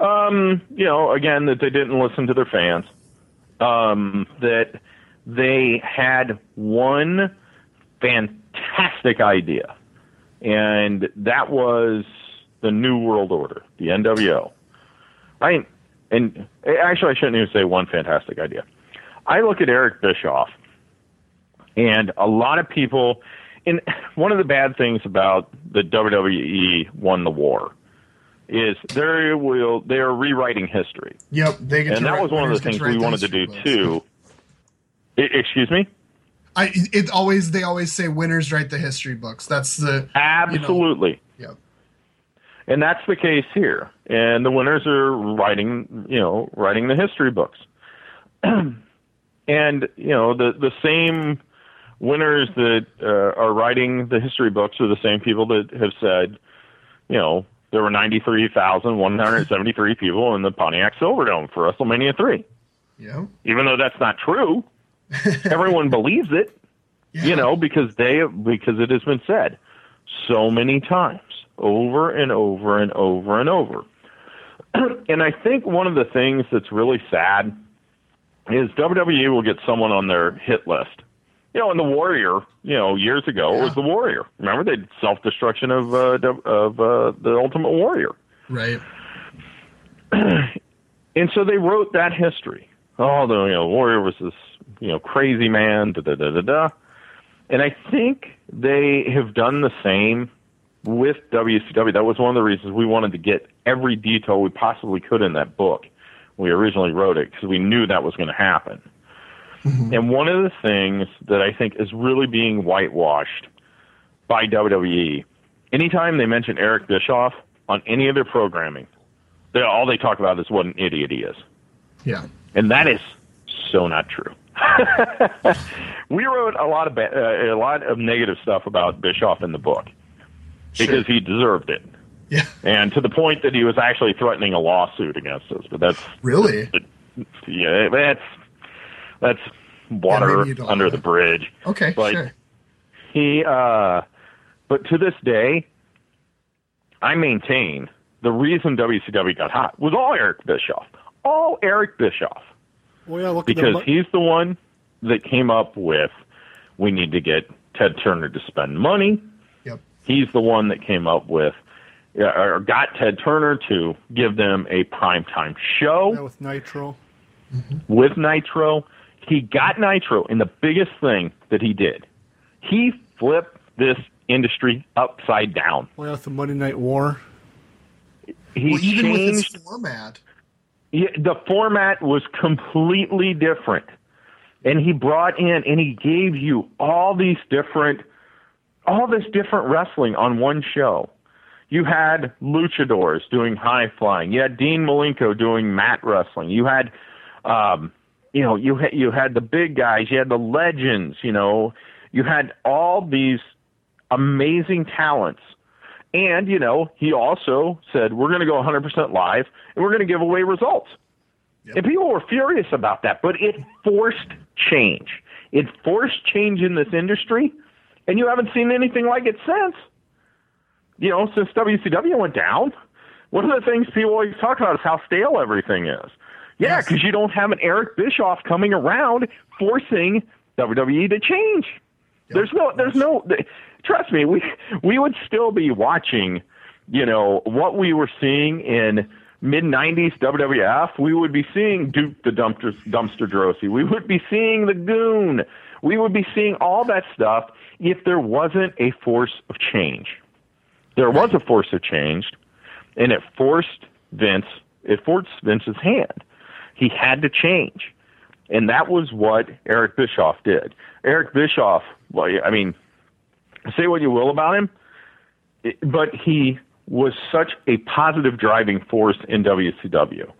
Um, you know, again, that they didn't listen to their fans. Um, that they had one fantastic idea, and that was the New World Order, the NWO. I and actually, I shouldn't even say one fantastic idea. I look at Eric Bischoff, and a lot of people and one of the bad things about the WWE won the war is they will they are rewriting history. Yep, they get and that was one of the things we wanted to do books. too. It, excuse me. I it always they always say winners write the history books. That's the absolutely. You know, yep. And that's the case here. And the winners are writing, you know, writing the history books. and you know the the same winners that uh, are writing the history books are the same people that have said, you know, there were 93,173 people in the Pontiac Silverdome for WrestleMania 3. Yeah. Even though that's not true, everyone believes it, yeah. you know, because they because it has been said so many times over and over and over and over. and I think one of the things that's really sad is WWE will get someone on their hit list you know, and the Warrior, you know, years ago yeah. was the Warrior. Remember, they self destruction of uh, of uh, the Ultimate Warrior. Right. and so they wrote that history. oh, the you know Warrior was this you know crazy man, da da da da da. And I think they have done the same with WCW. That was one of the reasons we wanted to get every detail we possibly could in that book. We originally wrote it because we knew that was going to happen. Mm-hmm. And one of the things that I think is really being whitewashed by WWE, anytime they mention Eric Bischoff on any of their programming, they, all they talk about is what an idiot he is. Yeah. And that is so not true. we wrote a lot of ba- uh, a lot of negative stuff about Bischoff in the book because sure. he deserved it. Yeah. And to the point that he was actually threatening a lawsuit against us. But that's really yeah, that's that's water yeah, under the bridge. Okay, but sure. He uh but to this day I maintain the reason WCW got hot was all Eric Bischoff. All Eric Bischoff. Well, yeah, because he's the one that came up with we need to get Ted Turner to spend money. Yep. He's the one that came up with or got Ted Turner to give them a primetime show. Yeah, with Nitro. Mm-hmm. With Nitro. He got Nitro, and the biggest thing that he did, he flipped this industry upside down. Well, with the Monday Night War. He well, even changed, with his format. Yeah, the format was completely different. And he brought in and he gave you all these different all this different wrestling on one show. You had luchadors doing high flying. You had Dean Malenko doing mat wrestling. You had um you know, you had you had the big guys, you had the legends, you know, you had all these amazing talents and, you know, he also said, we're going to go 100% live and we're going to give away results. Yep. And people were furious about that, but it forced change. It forced change in this industry, and you haven't seen anything like it since. You know, since WCW went down, one of the things people always talk about is how stale everything is. Yeah, because yes. you don't have an Eric Bischoff coming around forcing WWE to change. Yep. There's no, there's no trust me, we we would still be watching, you know, what we were seeing in mid '90s WWF. We would be seeing Duke the Dumpster Dumpster Droese. We would be seeing the Goon. We would be seeing all that stuff if there wasn't a force of change. There was a force of change, and it forced Vince. It forced Vince's hand. He had to change. And that was what Eric Bischoff did. Eric Bischoff, well, I mean, say what you will about him, but he was such a positive driving force in WCW.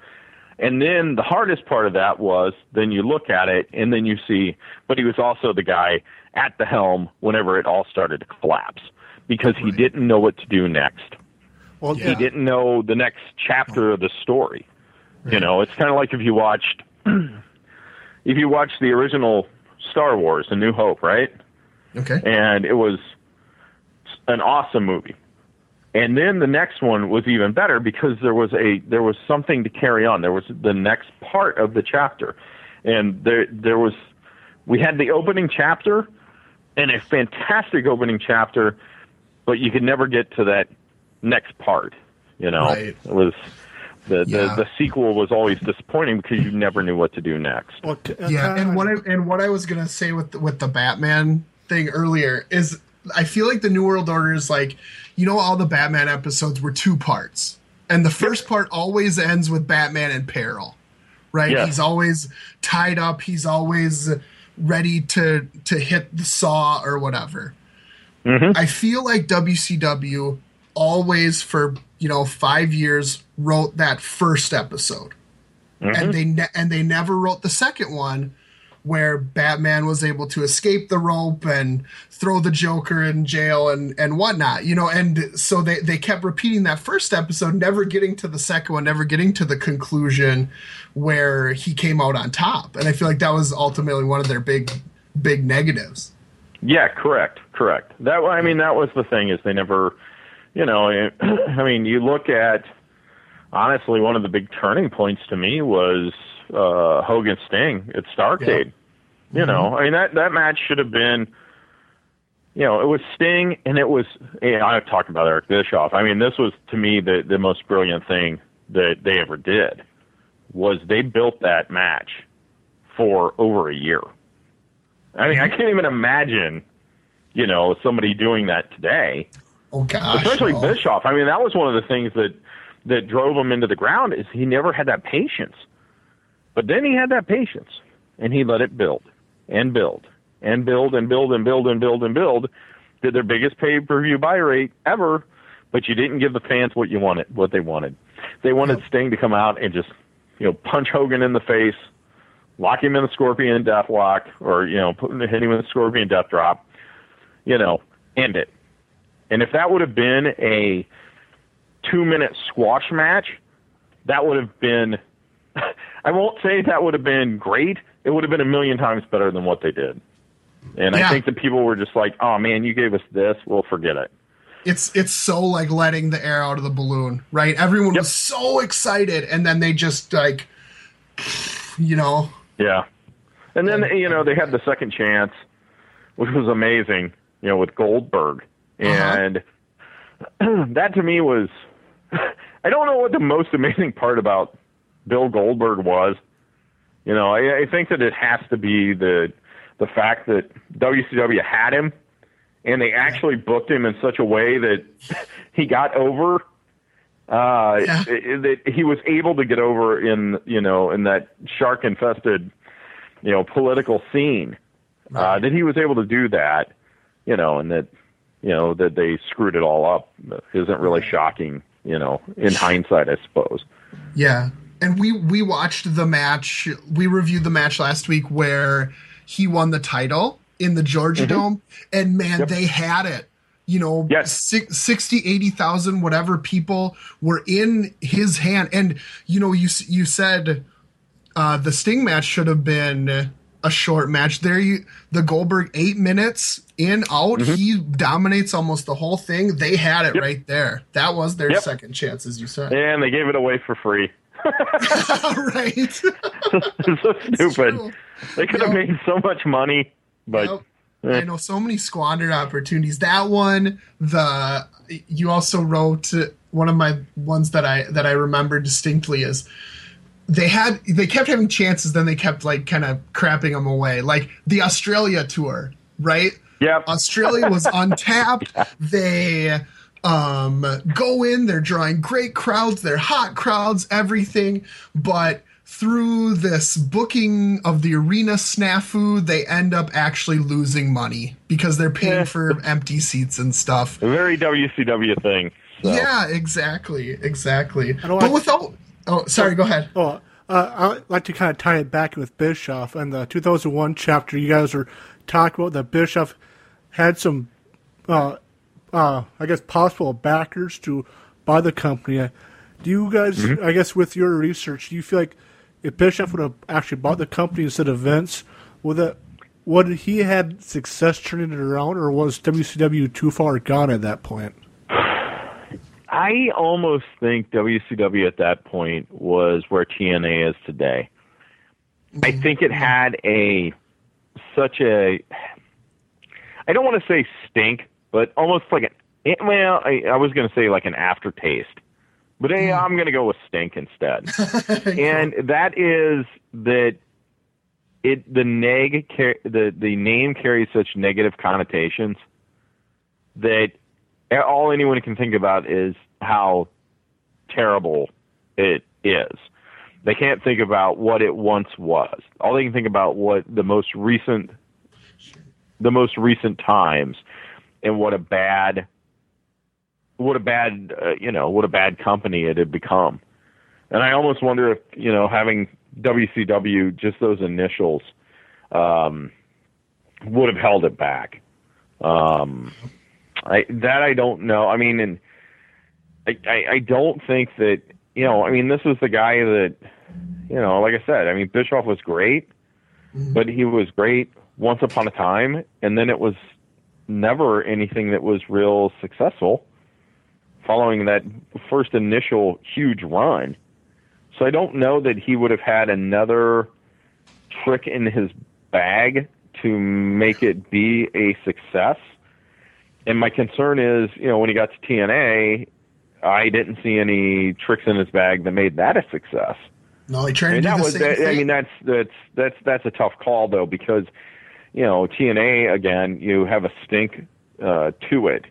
And then the hardest part of that was then you look at it and then you see, but he was also the guy at the helm whenever it all started to collapse because he didn't know what to do next. Well, yeah. he didn't know the next chapter of the story. Right. You know, it's kind of like if you watched, if you watched the original Star Wars, A New Hope, right? Okay. And it was an awesome movie. And then the next one was even better because there was a there was something to carry on. There was the next part of the chapter. And there there was we had the opening chapter and a fantastic opening chapter, but you could never get to that next part. You know, right. it was the, yeah. the the sequel was always disappointing because you never knew what to do next. Well, yeah, and what I and what I was gonna say with the, with the Batman thing earlier is I feel like the New World Order is like, you know, all the Batman episodes were two parts, and the first part always ends with Batman in peril, right? Yeah. He's always tied up. He's always ready to to hit the saw or whatever. Mm-hmm. I feel like WCW always for you know five years wrote that first episode, mm-hmm. and they ne- and they never wrote the second one where Batman was able to escape the rope and throw the Joker in jail and and whatnot, you know. And so they they kept repeating that first episode, never getting to the second one, never getting to the conclusion where he came out on top. And I feel like that was ultimately one of their big big negatives. Yeah, correct, correct. That I mean that was the thing is they never, you know, I mean you look at honestly one of the big turning points to me was uh, Hogan Sting at Starcade. Yeah. You mm-hmm. know, I mean that that match should have been. You know, it was Sting, and it was. You know, I've talked about Eric Bischoff. I mean, this was to me the the most brilliant thing that they ever did. Was they built that match for over a year. I mean, I can't even imagine, you know, somebody doing that today. Oh gosh, Especially. Bischoff. I mean, that was one of the things that that drove him into the ground is he never had that patience. But then he had that patience, and he let it build and build and build and build and build and build and build. Did their biggest pay per view buy rate ever, but you didn't give the fans what you wanted, what they wanted. They wanted Sting to come out and just, you know, punch Hogan in the face, lock him in the Scorpion Death Lock, or you know, put hit him in the Scorpion Death Drop. You know, end it. And if that would have been a two minute squash match, that would have been. I won't say that would have been great. It would have been a million times better than what they did. And Yeah. I think the people were just like, "Oh man, you gave us this. We'll forget it." it's it's so like letting the air out of the balloon, right? Everyone Yep. was so excited, and then they just like, you know, Yeah. And then you know they had the second chance, which was amazing. You know with Goldberg, uh-huh. and that to me was. I don't know what the most amazing part about Bill Goldberg was. You know, I, I think that it has to be the the fact that WCW had him, and they actually booked him in such a way that he got over. Uh, Yeah. that he was able to get over in you know in that shark infested you know political scene. Uh, that he was able to do that, you know, and that you know that they screwed it all up isn't really shocking, you know, in hindsight, I suppose. Yeah. And we we watched the match. We reviewed the match last week where he won the title in the Georgia Dome and man, Mm-hmm. Yep. they had it. You know, Yes. six, 60, 80,000 whatever people were in his hand and you know you you said uh the Sting match should have been a short match. There you the Goldberg 8 minutes in out, he dominates almost the whole thing. They had it Mm-hmm. Yep. right there. That was their Yep. second chance as you said. And they gave it away for free. right. it's so stupid. They could have Yep. made so much money, but eh. I know so many squandered opportunities. That one, the you also wrote one of my ones that I that I remember distinctly is they had they kept having chances, then they kept like kind of crapping them away, like the Australia tour, right? Yep. Australia was untapped. They um, go in, they're drawing great crowds, they're hot crowds, everything. But through this booking of the arena snafu, they end up actually losing money because they're paying Yeah. for empty seats and stuff. a very WCW thing. So. Yeah, exactly, exactly. But like- without, oh, sorry, go ahead. Oh, uh, I'd like to kind of tie it back with Bischoff and the 2001 chapter. You guys were talking about the Bischoff had some, uh, uh, I guess, possible backers to buy the company. Do you guys, I guess, with your research, do you feel like if Bischoff would have actually bought the company instead of Vince, would that would he had success turning it around, or was WCW too far gone at that point? I almost think WCW at that point was where TNA is today. I think it had a such a I don't want to say stink, but almost like an eh, well, I, I was going to say like an aftertaste, but eh, I'm going to go with stink instead. and that is that it the neg the the name carries such negative connotations that all anyone can think about is how terrible it is. They can't think about what it once was. All they can think about what the most recent the most recent times and what a bad what a bad uh, you know what a bad company it had become. And I almost wonder if, you know, having WCW just those initials um would have held it back. Um I that I don't know. I mean, and I, I I don't think that you know. I mean, this was the guy that you know. Like I said, I mean, Bischoff was great, but he was great once upon a time, and then it was never anything that was real successful. Following that first initial huge run, so I don't know that he would have had another trick in his bag to make it be a success. And my concern is, you know, when he got to TNA, I didn't see any tricks in his bag that made that a success. No, he I tried mean, to do that was that. I mean that's that's that's that's a tough call though because you know TNA again you have a stink uh, to it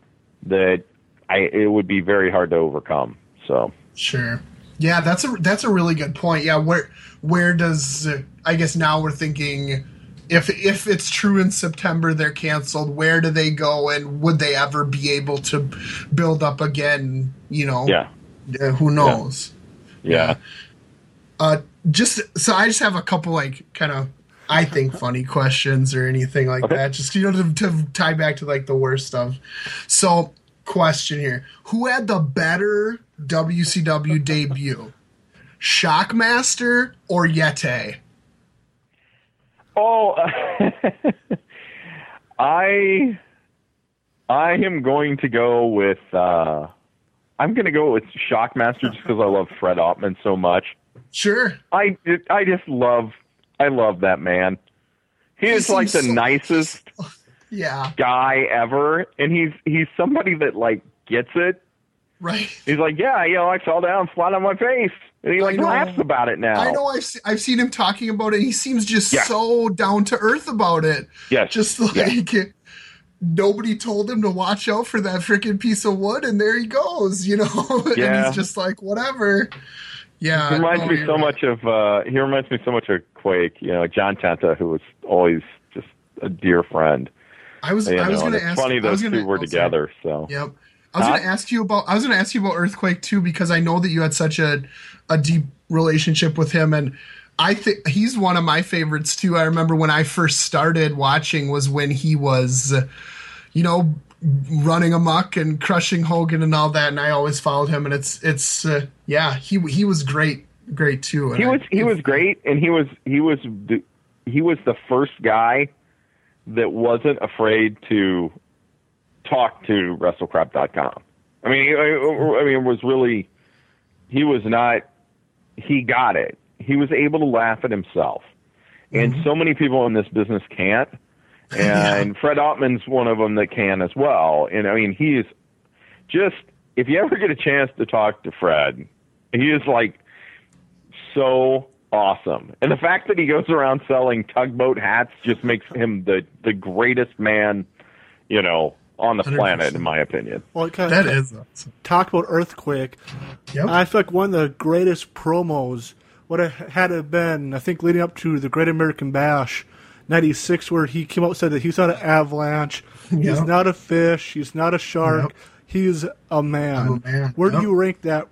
that I it would be very hard to overcome. So Sure. Yeah, that's a that's a really good point. Yeah, where where does I guess now we're thinking if if it's true in September they're canceled, where do they go and would they ever be able to build up again, you know? yeah, Uh, who knows. yeah, Uh just so I just have a couple like kind of I think funny questions or anything like Okay. that. Just you know to, to tie back to like the worst stuff. So, question here: Who had the better WCW debut, Shockmaster or Yeti? Oh, I I am going to go with uh, I'm going to go with Shockmaster just because I love Fred Ottman so much. Sure. I I just love I love that man. He He is like the so- nicest Yeah. guy ever, and he's he's somebody that like gets it. Right. He's like, yeah, you know, I fell down flat on my face, and he like laughs about it now. I know I've se- I've seen him talking about it. He seems just Yeah. so down to earth about it. Yes. Just Yeah. like nobody told him to watch out for that freaking piece of wood, and there he goes. You know, and he's just like whatever. Yeah, He reminds no, me so right. much of uh he reminds me so much of Quake, you know, John Tenta who was always just a dear friend. I was You I was going to ask. funny those gonna, two were oh, together, so Yep. I was Huh? going to ask you about. I was going to ask you about Earthquake too because I know that you had such a a deep relationship with him, and I think he's one of my favorites too. I remember when I first started watching was when he was, you know, running amok and crushing Hogan and all that, and I always followed him. And it's it's uh, yeah, he he was great, great too. he I- was he was great and he was he was the, he was the first guy that wasn't afraid to talk to wrestlecrap.com. I mean, I, I mean, it was really he was not he got it. He was able to laugh at himself, and mm-hmm. so many people in this business can't. And Fred Ottman's one of them that can as well. And I mean, he is just if you ever get a chance to talk to Fred, he is like so awesome. And the fact that he goes around selling tugboat hats just makes him the the greatest man, you know, on the planet, 100%. in my opinion. Well, it kind of is awesome. talk about Earthquake. Yep. I feel like one of the greatest promos would have had to have been, I think, leading up to the Great American Bash, '96, where he came out and said that he's not an avalanche, he's Yep. not a fish, he's not a shark, Yep. he's a man. I'm a man. Where do you rank that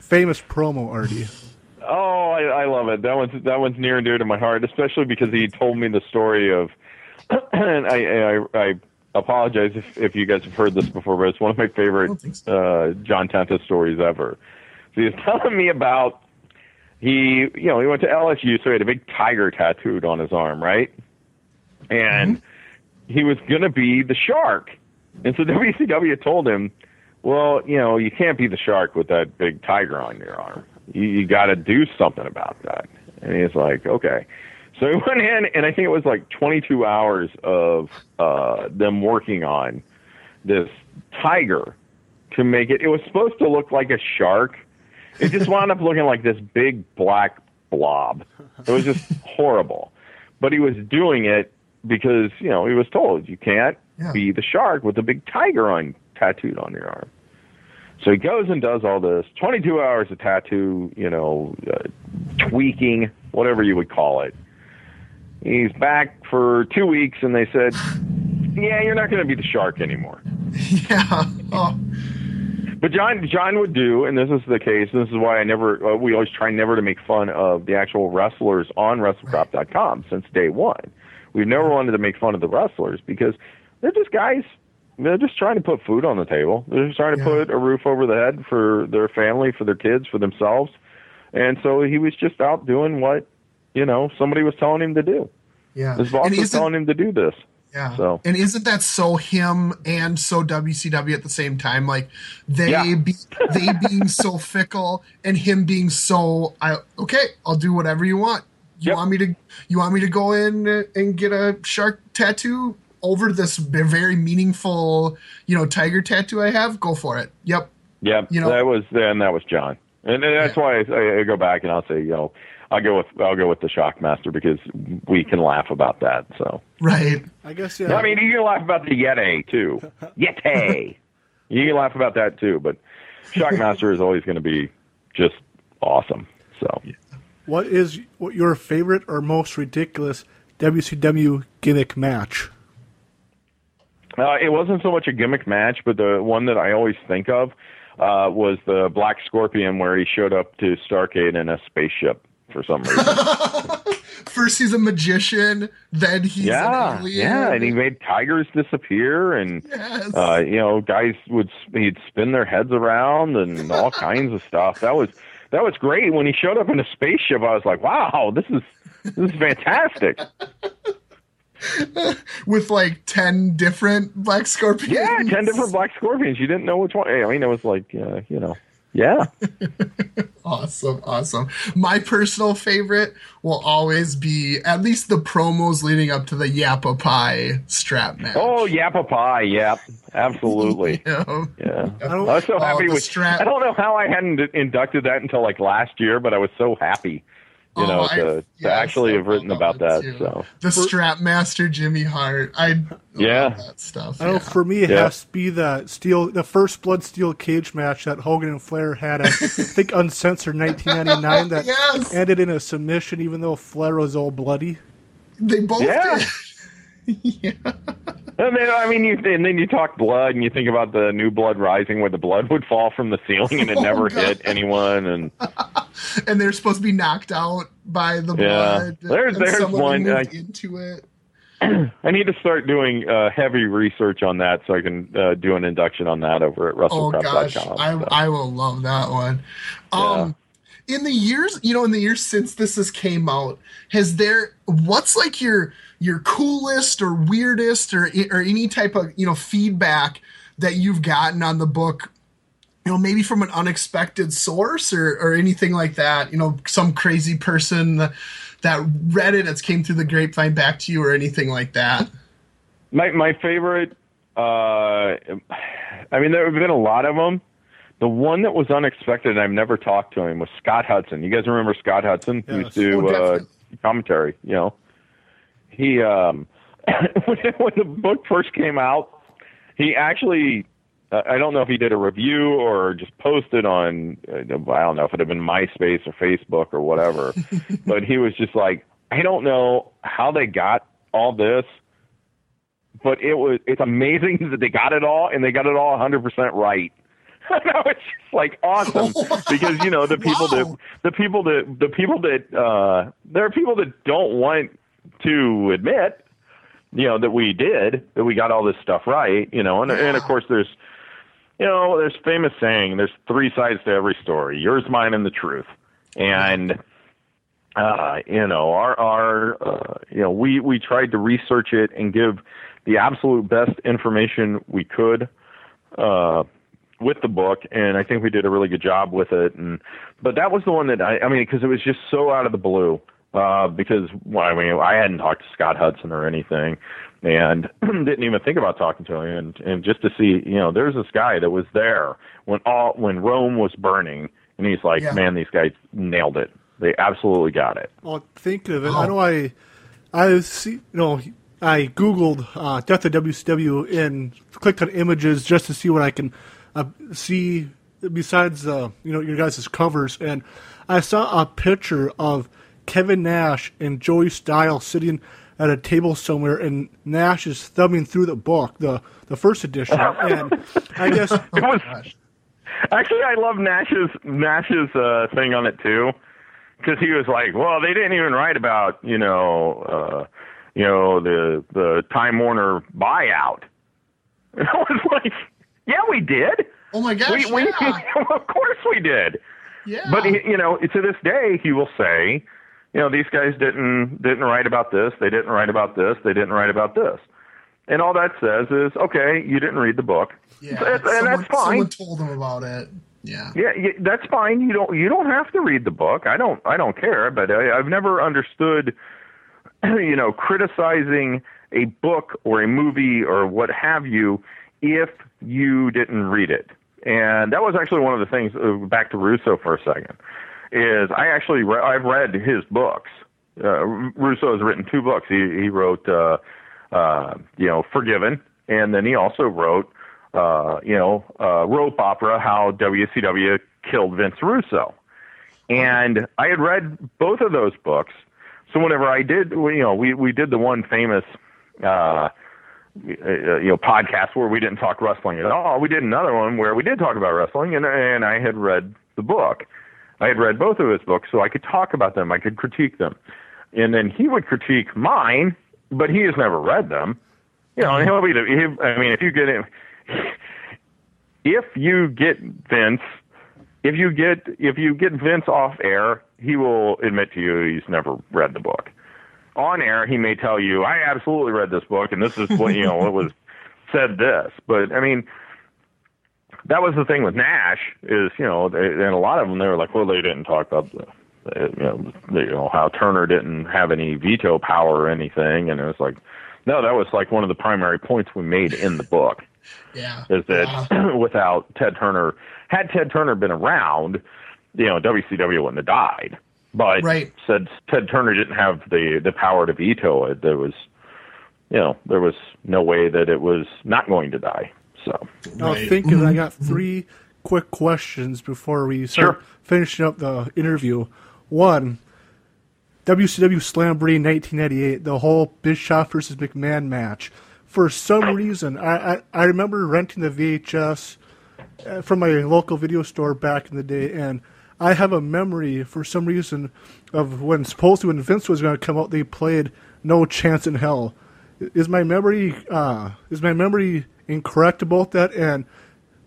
famous promo, Artie? Oh, I, I love it. That one's that one's near and dear to my heart, especially because he told me the story of. and I, I I apologize if if you guys have heard this before, but it's one of my favorite don't uh, John Tenta stories ever. So he was telling me about he you know he went to LSU, so he had a big tiger tattooed on his arm, right? And he was going to be the shark, and so WCW told him, well, you know, you can't be the shark with that big tiger on your arm. You, you got to do something about that. And he's like, okay. So he went in, and I think it was like 22 hours of uh, them working on this tiger to make it. It was supposed to look like a shark. It just wound up looking like this big black blob. It was just horrible. But he was doing it because you know he was told you can't Yeah. be the shark with the big tiger on tattooed on your arm. So he goes and does all this 22 hours of tattoo, you know, uh, tweaking, whatever you would call it. He's back for two weeks, and they said, "Yeah, you're not going to be the shark anymore." yeah. Oh, But John, John would do, and this is the case. This is why I never. Uh, we always try never to make fun of the actual wrestlers on WrestleCrap.com since day one. We've never wanted to make fun of the wrestlers because they're just guys. They're just trying to put food on the table. They're just trying to Yeah. put a roof over the head for their family, for their kids, for themselves. And so he was just out doing what you know somebody was telling him to do. yeah. His boss was telling him to do this. Yeah. So- And isn't that so him and so WCW at the same time? Like they Yeah. be, they being so fickle and him being so I okay, I'll do whatever you want. You Yep. want me to you want me to go in and get a shark tattoo over this very meaningful, you know, tiger tattoo I have? Go for it. Yep. Yeah, You know- that was and That was John. and that's why I, I go back and I'll say, you know, I'll go with I'll go with the Shockmaster because we can laugh about that. So Right. I guess yeah. I mean, you can laugh about the Yeti too. Yeti, you can laugh about that too. But Shockmaster is always going to be just awesome. So what is what your favorite or most ridiculous WCW gimmick match? Uh, it wasn't so much a gimmick match, but the one that I always think of uh, was the Black Scorpion, where he showed up to Starcade in a spaceship for some reason. First he's a magician, then he's yeah, an alien. yeah, and he made tigers disappear, and Yes. uh, you know, guys would he'd spin their heads around and all kinds of stuff. That was that was great. When he showed up in a spaceship, I was like, wow, this is this is fantastic. with like 10 different black scorpions. Yeah, ten different black scorpions. You didn't know which one. I mean, it was like, uh, you know, yeah. Awesome, awesome. My personal favorite will always be at least the promos leading up to the Yapapi strap match. Oh, Yapapi. Yep, absolutely. You know? Yeah, I don't- was so Oh, happy the with. strap- I don't know how I hadn't inducted that until like last year, but I was so happy, you Oh, know, I- to, to yes, actually I have written love about that. too. So The strap master Jimmy Hart. I Yeah. love that stuff. I know yeah. for me it Yeah. has to be that steel, the first blood steel cage match that Hogan and Flair had. At, I think uncensored 1999 that Yes. ended in a submission, even though Flair was all bloody. They both Yeah. did. And then I mean, you and then you talk blood, and you think about the new blood rising, where the blood would fall from the ceiling and it Oh, never God. hit anyone. And and they're supposed to be knocked out by the Yeah. blood. There's- and there's one, moved uh, into it. I need to start doing uh, heavy research on that so I can uh, do an induction on that over at Oh gosh, WrestleCrap.com. I So, I will love that one. Um, in the years, you know, in the years since this has came out, has there what's like your your coolest or weirdest or or any type of you know feedback that you've gotten on the book? You know, maybe from an unexpected source or or anything like that. You know, some crazy person that, that read it that's came through the grapevine back to you or anything like that. my my favorite. Uh, I mean, there have been a lot of them. The one that was unexpected, and I've never talked to him, was Scott Hudson. You guys remember Scott Hudson? Who used Yes. to Oh, uh, commentary. You know, he um, when, when the book first came out, he actually. Uh, I don't know if he did a review or just posted on. Uh, I don't know if it had been MySpace or Facebook or whatever, but he was just like, I don't know how they got all this, but it was it's amazing that they got it all and they got it all 100% right. And I was just like awesome because you know the people Wow. that the people that the people that uh there are people that don't want to admit you know that we did that we got all this stuff right you know and and of course there's you know there's famous saying there's three sides to every story yours mine and the truth and uh, you know, our our uh, you know, we we tried to research it and give the absolute best information we could uh, with the book, and I think we did a really good job with it. And but that was the one that I, I mean, because it was just so out of the blue. Uh, because well, I mean, I hadn't talked to Scott Hudson or anything, and didn't even think about talking to him. And and just to see, you know, there's this guy that was there when all when Rome was burning, and he's like, Yeah. man, these guys nailed it. They absolutely got it. Well, think of it, I know I, I see, you know, I googled uh, Death of WCW and clicked on images just to see what I can uh, see besides, uh, you know, your guys' covers, and I saw a picture of Kevin Nash and Joey Styles sitting at a table somewhere, and Nash is thumbing through the book, the the first edition, and I guess It was actually I love Nash's Nash's uh, thing on it too, because he was like, well, they didn't even write about you know uh, you know the the Time Warner buyout. And I was like, yeah, we did. Oh my gosh! we, we yeah. of course we did. yeah. But he, you know, to this day, he will say, you know, these guys didn't didn't write about this. They didn't write about this. They didn't write about this. And all that says is, okay, you didn't read the book, yeah, and, and someone, that's fine. Someone told him about it. Yeah. Yeah, y that's fine. You don't you don't have to read the book. I don't I don't care. But I, I've never understood, you know, criticizing a book or a movie or what have you if you didn't read it. and that was actually one of the things. Uh, back to Russo for a second, is I actually re- I've read his books. Uh, Russo has written two books. He he wrote uh, uh, you know Forgiven, and then he also wrote uh, you know uh, rope opera How WCW Killed Vince Russo, and I had read both of those books. So whenever I did, you know, we we did the one famous. Uh, uh, you know podcast where we didn't talk wrestling at all. We did another one where we did talk about wrestling, and and I had read the book. I had read both of his books, so I could talk about them. I could critique them, and then he would critique mine, but he has never read them. You know, and he'll be. He, I mean, if you get him, if you get Vince, if you get if you get Vince off air, he will admit to you he's never read the book on air, he may tell you, I absolutely read this book and this is what, you know, it was said this. But I mean, that was the thing with Nash is, you know, they, and a lot of them, they were like, well, they didn't talk about the, you know, you know, how Turner didn't have any veto power or anything. And it was like, no, that was like one of the primary points we made in the book. Yeah. Is that without Ted Turner, had Ted Turner been around, you know, WCW wouldn't have died. But right. said Ted Turner didn't have the the power to veto it. There was, you know, there was no way that it was not going to die. So now right. thinking, mm-hmm. I got three quick questions before we start sure. finishing up the interview. One, WCW Slamboree 1998, the whole Bischoff versus McMahon match. For some reason, I, I, I remember renting the VHS uh, from my local video store back in the day, and I have a memory for some reason of when supposedly when Vince was going to come out, they played "No Chance in Hell." Is my memory uh, is my memory incorrect about that? And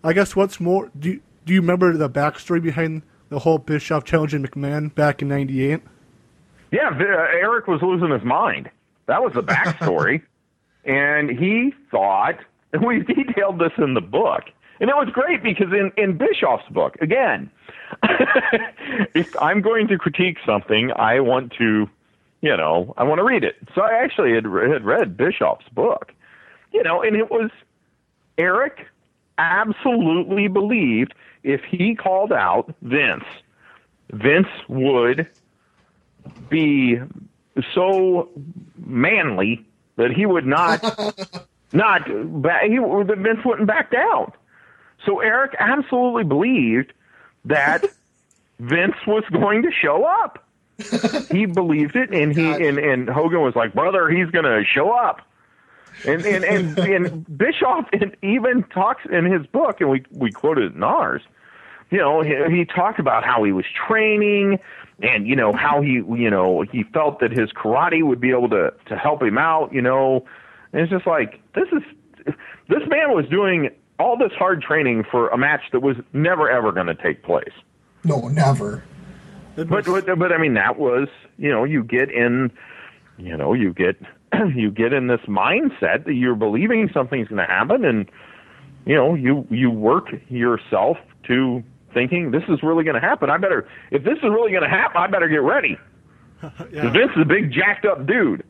I guess what's more, do you, do you remember the backstory behind the whole Bischoff challenging McMahon back in '98? Yeah, uh, Eric was losing his mind. That was the backstory, and he thought, and we detailed this in the book, and it was great because in in Bischoff's book, again if I'm going to critique something, I want to, you know, I want to read it. So I actually had, had read Bischoff's book, you know, and it was Eric absolutely believed if he called out Vince, Vince would be so manly that he would not, not, he, Vince wouldn't back down. So Eric absolutely believed that Vince was going to show up. he believed it, and he and, and Hogan was like, "Brother, he's going to show up." And and and, and Bischoff even talks in his book, and we we quoted it in ours. You know, he, he talked about how he was training, and you know how he you know he felt that his karate would be able to to help him out. You know, and it's just like this is this man was doing all this hard training for a match that was never ever going to take place. No, never. But, but but I mean that was you know you get in you know you get you get in this mindset that you're believing something's going to happen and you know you you work yourself to thinking this is really going to happen. I better if this is really going to happen, I better get ready. yeah. Vince is a big jacked up dude.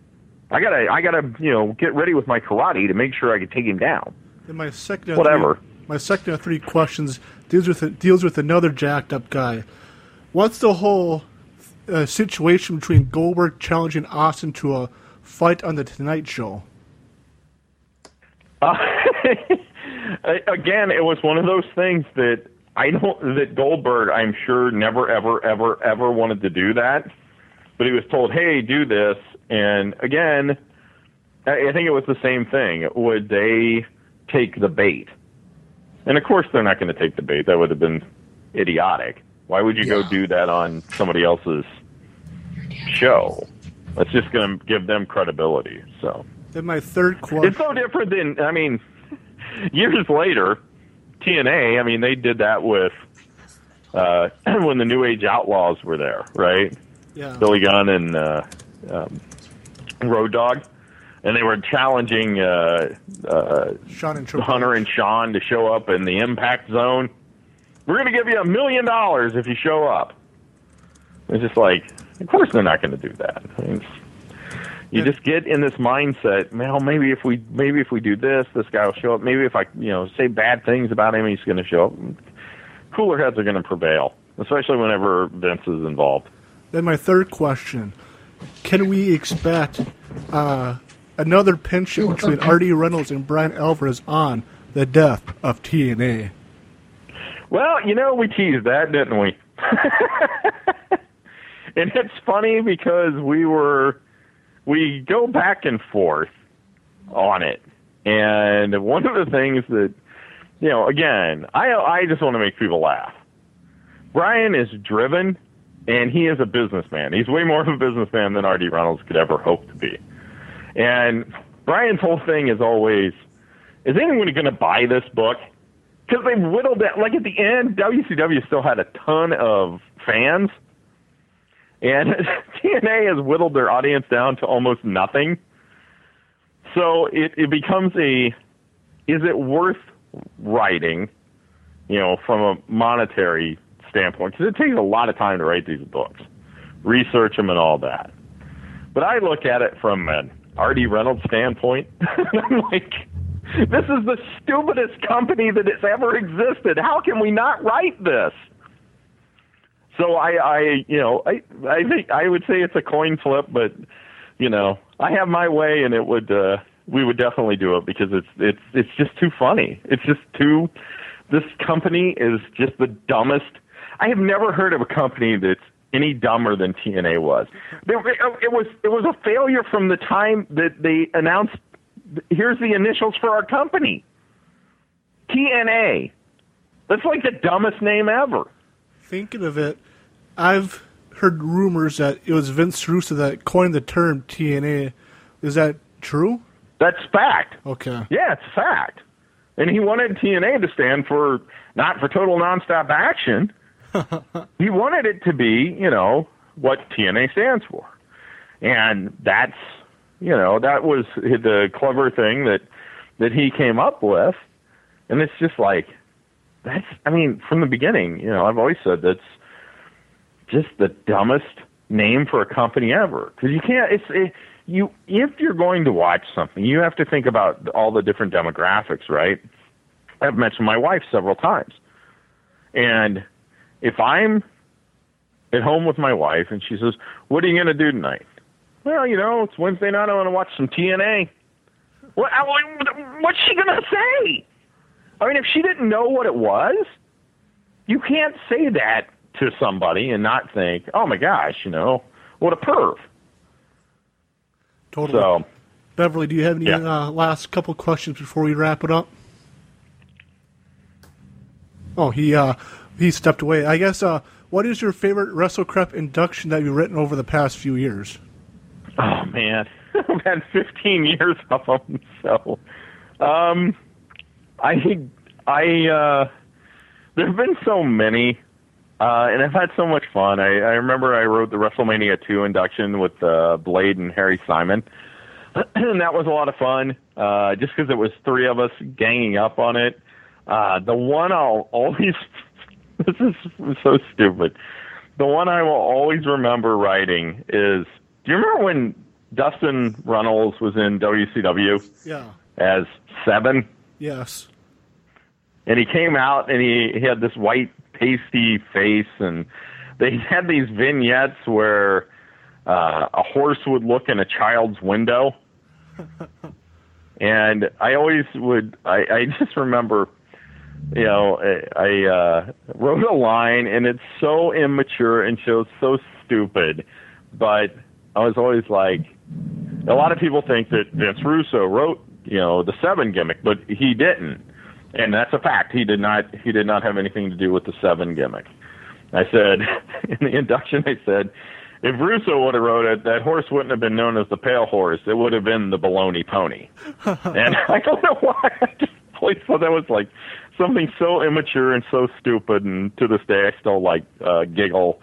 I gotta I gotta you know get ready with my karate to make sure I can take him down. And my second whatever. Three, my second of three questions deals with deals with another jacked up guy. What's the whole uh, situation between Goldberg challenging Austin to a fight on the Tonight Show? Uh, again, it was one of those things that I don't that Goldberg, I'm sure, never, ever, ever, ever wanted to do that. But he was told, "Hey, do this," and again, I think it was the same thing. Would they? take the bait. And of course, they're not going to take the bait. That would have been idiotic. Why would you yeah. go do that on somebody else's show? That's just going to give them credibility. So. Then my third. It's so different than I mean, years later, TNA. I mean, they did that with uh, when the New Age Outlaws were there, right? Yeah. Billy Gunn and uh, um, Road Dog and they were challenging uh, uh, Shawn and Hunter and Sean to show up in the impact zone. We're going to give you a million dollars if you show up. It's just like, of course they're not going to do that. I mean, You just get in this mindset. Well, maybe if we maybe if we do this, this guy will show up. Maybe if I you know say bad things about him, he's going to show up. Cooler heads are going to prevail, especially whenever Vince is involved. Then my third question: Can we expect uh, another pinch hit between R.D. Reynolds and Bryan Alvarez on the death of TNA? Well, you know, we teased that, didn't we? and it's funny because we were we go back and forth on it. And one of the things that you know, again, I I just want to make people laugh. Bryan is driven and he is a businessman. He's way more of a businessman than RD Reynolds could ever hope to be. And Bryan's whole thing is always, is anyone going to buy this book? Because they whittled it. Like at the end, WCW still had a ton of fans, and TNA has whittled their audience down to almost nothing. So it, it becomes a, is it worth writing, you know, from a monetary standpoint? Because it takes a lot of time to write these books, research them and all that. But I look at it from an R.D. Reynolds standpoint. I'm like, this is the stupidest company that has ever existed. How can we not write this? So I, I, you know, I, I think I would say it's a coin flip, but you know, I have my way, and it would, uh, we would definitely do it because it's, it's, it's just too funny. It's just too. This company is just the dumbest. I have never heard of a company that's any dumber than TNA was. It was it was a failure from the time that they announced. Here's the initials for our company. TNA. That's like the dumbest name ever. Thinking of it, I've heard rumors that it was Vince Russo that coined the term TNA. Is that true? That's fact. Okay. Yeah, it's fact. And he wanted TNA to stand for not for total nonstop action. he wanted it to be, you know, what TNA stands for. And that's, you know, that was the clever thing that that he came up with. And it's just like that's I mean, from the beginning, you know, I've always said that's just the dumbest name for a company ever because you can't it's it, you if you're going to watch something, you have to think about all the different demographics, right? I've mentioned my wife several times. And if I'm at home with my wife and she says, "What are you going to do tonight?" Well, you know, it's Wednesday night. I want to watch some TNA. What? What's she going to say? I mean, if she didn't know what it was, you can't say that to somebody and not think, "Oh my gosh, you know, what a perv." Totally. So, Beverly, do you have any Yeah. uh, last couple questions before we wrap it up? Oh, he uh, he stepped away. I guess. Uh, what is your favorite WrestleCrap induction that you've written over the past few years? oh man, I've had 15 years of them. So, um, I I uh, there've been so many, uh, and I've had so much fun. I, I remember I wrote the WrestleMania 2 induction with uh, Blade and Harry Simon. and that was a lot of fun, uh, just because it was three of us ganging up on it. Uh, the one I'll always, this is so stupid. The one I will always remember writing is, do you remember when Dustin Runnels was in WCW Yeah. as Seven? Yes. And he came out and he, he had this white pasty face. And they had these vignettes where uh, a horse would look in a child's window. And i always would i i just remember you know i, I uh wrote a line and it's so immature and shows so stupid. But i was always like a lot of people think that vince russo wrote you know the seven gimmick but he didn't and that's a fact. He did not. He did not have anything to do with the seven gimmick. I said in the induction. I said, if Russo would have wrote it, that horse wouldn't have been known as the pale horse. It would have been the baloney pony. and I don't know why. I just always thought that was like something so immature and so stupid. And to this day, I still like uh, giggle.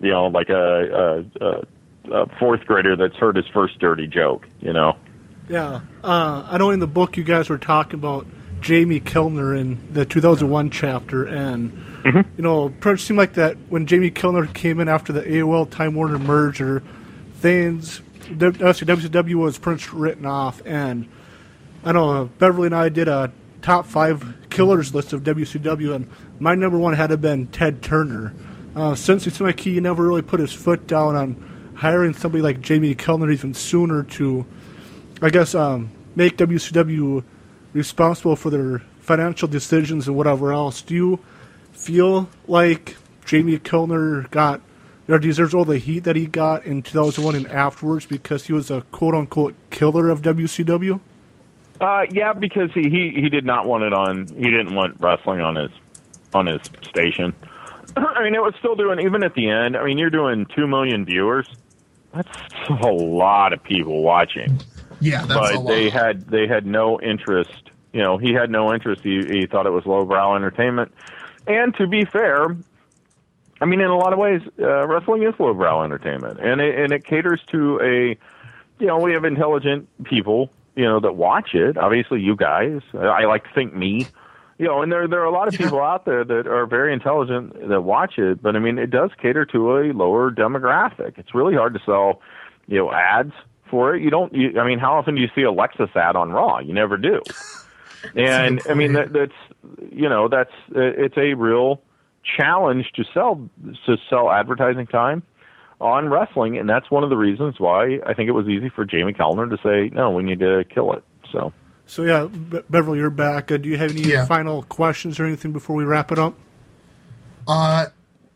You know, like a, a, a, a fourth grader that's heard his first dirty joke. You know. Yeah. Uh, I know in the book you guys were talking about Jamie Kellner in the 2001 chapter, and you know, pretty much seemed like that when Jamie Kellner came in after the AOL Time Warner merger, things WCW was pretty much written off, and I know Beverly and I did a top five killers list of WCW, and my number one had to been Ted Turner. Uh, since it's like he never really put his foot down on hiring somebody like Jamie Kellner even sooner to, I guess, um, make WCW responsible for their financial decisions and whatever else. Do you feel like Jamie Kellner got or deserves all the heat that he got in 2001 and afterwards because he was a quote unquote killer of WCW? Uh, yeah, because he, he he did not want it on. He didn't want wrestling on his on his station. I mean, it was still doing even at the end. I mean, you're doing two million viewers. That's a lot of people watching. Yeah, that's a but lot. they had they had no interest. You know, he had no interest. He, he thought it was lowbrow entertainment. And to be fair, I mean, in a lot of ways, uh, wrestling is lowbrow entertainment, and it, and it caters to a, you know, we have intelligent people, you know, that watch it. Obviously, you guys. I like to think me, you know, and there there are a lot of people out there that are very intelligent that watch it. But I mean, it does cater to a lower demographic. It's really hard to sell, you know, ads for it. You don't. You, I mean, how often do you see a Lexus ad on Raw? You never do. And I mean, that, that's you know, that's it's a real challenge to sell to sell advertising time on wrestling, and that's one of the reasons why I think it was easy for Jamie Kellner to say, "No, we need to kill it." So, So yeah, Be- Beverly, you're back. Uh, do you have any Yeah. final questions or anything before we wrap it up? Uh,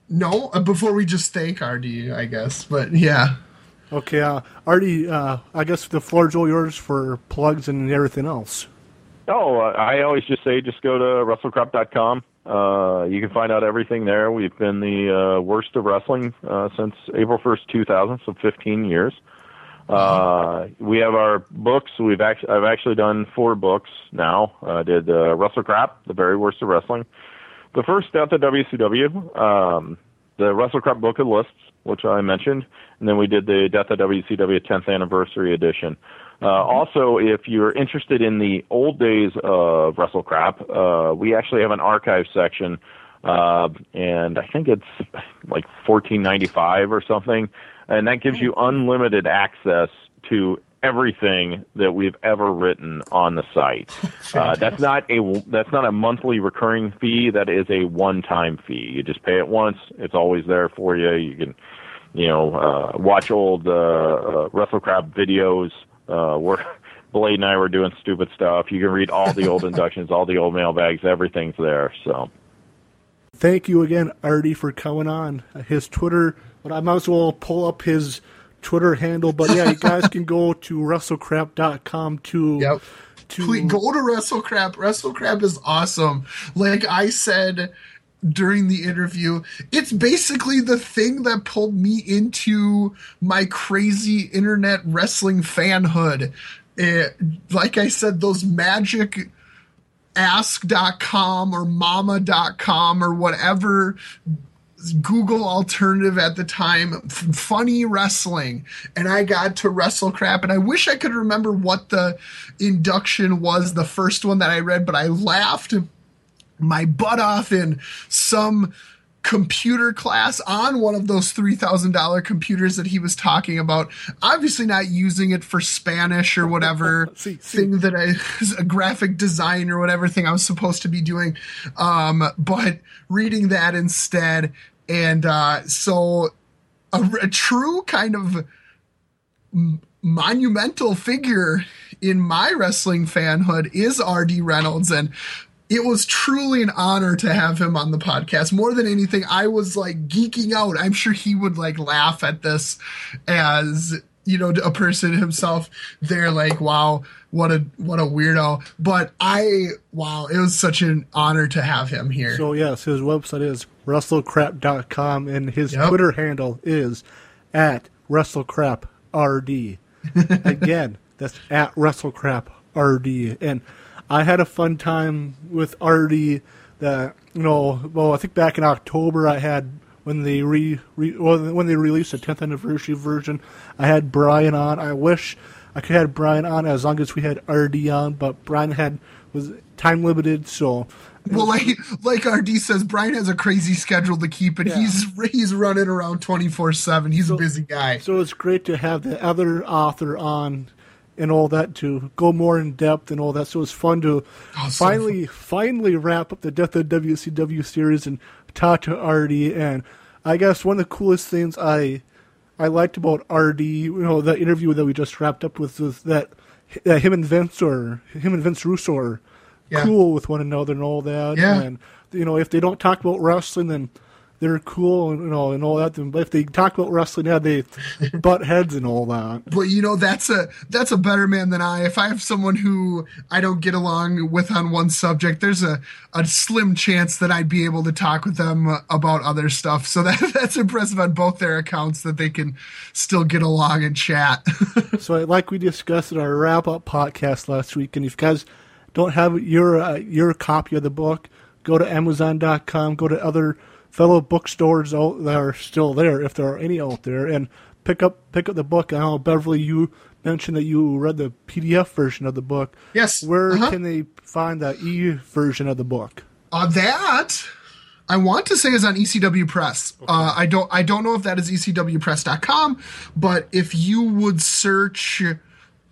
no, uh, before we just thank RD, I guess. But yeah. Okay, uh, Artie, uh, I guess the floor's all yours for plugs and everything else. Oh, uh, I always just say, just go to wrestlecrap.com. Uh, you can find out everything there. We've been the uh, worst of wrestling uh, since April first, two thousand, so fifteen years. Uh, we have our books. We've actually, I've actually done four books now. I did uh, WrestleCrap, the very worst of wrestling. The first Death of WCW, um, the WrestleCrap Book of Lists, which I mentioned, and then we did the Death of WCW 10th Anniversary Edition. Uh, also, if you're interested in the old days of WrestleCrap, uh, we actually have an archive section, uh, and I think it's like 14.95 or something, and that gives you unlimited access to everything that we've ever written on the site. Uh, that's not a that's not a monthly recurring fee. That is a one-time fee. You just pay it once. It's always there for you. You can, you know, uh, watch old uh, uh, WrestleCrap videos uh, where Blade and I were doing stupid stuff. You can read all the old inductions, all the old mailbags. Everything's there. So. Thank you again, Artie, for coming on. Uh, His Twitter, but I might as well pull up his Twitter handle. But yeah, you guys can go to wrestlecrap.com to Yep. to Please go to WrestleCrap. WrestleCrap is awesome. Like I said during the interview, it's basically the thing that pulled me into my crazy internet wrestling fanhood. Eh, like I said, those magic ask.com or mamma.com or whatever Google alternative at the time, funny wrestling, and I got to wrestle crap. And I wish I could remember what the induction was, the first one that I read, but I laughed my butt off in some computer class on one of those $3,000 computers that he was talking about. Obviously, not using it for Spanish or whatever See, see. thing that I, a graphic design or whatever thing I was supposed to be doing. Um, but reading that instead. And uh, so a, a true kind of m- monumental figure in my wrestling fanhood is RD Reynolds. And it was truly an honor to have him on the podcast. More than anything, I was like geeking out. I'm sure he would like laugh at this as you know a person himself. They're like, "Wow, what a what a weirdo!" But I, wow, it was such an honor to have him here. So yes, his website is wrestlecrap.com and his Yep. Twitter handle is at wrestlecraprd. Again, that's at wrestlecraprd. And I had a fun time with RD that you know, well, I think back in October I had when they re, re well, when they released the 10th anniversary version, I had Bryan on. I wish I could have had Bryan on as long as we had RD on, but Bryan had was time limited. So Well, like like RD says, Bryan has a crazy schedule to keep, and Yeah. he's he's running around twenty four seven. He's a busy guy. So it's great to have the other author on and all that to go more in depth and all that. So it was fun to so finally finally wrap up the Death of WCW series and talk to RD. And I guess one of the coolest things I I liked about RD, you know, that interview that we just wrapped up with was that, that him and Vince or him and Vince Russo are Yeah. cool with one another and all that. Yeah. And you know, if they don't talk about wrestling, then they're cool and you know and all that. But if they talk about wrestling, yeah, they butt heads and all that. But you know that's a that's a better man than I. If I have someone who I don't get along with on one subject, there's a, a slim chance that I'd be able to talk with them about other stuff. So that that's impressive on both their accounts that they can still get along and chat. So, like we discussed in our wrap up podcast last week, and if you guys don't have your uh, your copy of the book, go to Amazon.com, go to other fellow bookstores out that are still there, if there are any out there, and pick up pick up the book. I know Beverly, you mentioned that you read the PDF version of the book. Yes, Where uh-huh. can they find the e version of the book? Uh, that I want to say is on ECW Press. Uh, I don't I don't know if that is ECWPress.com, but if you would search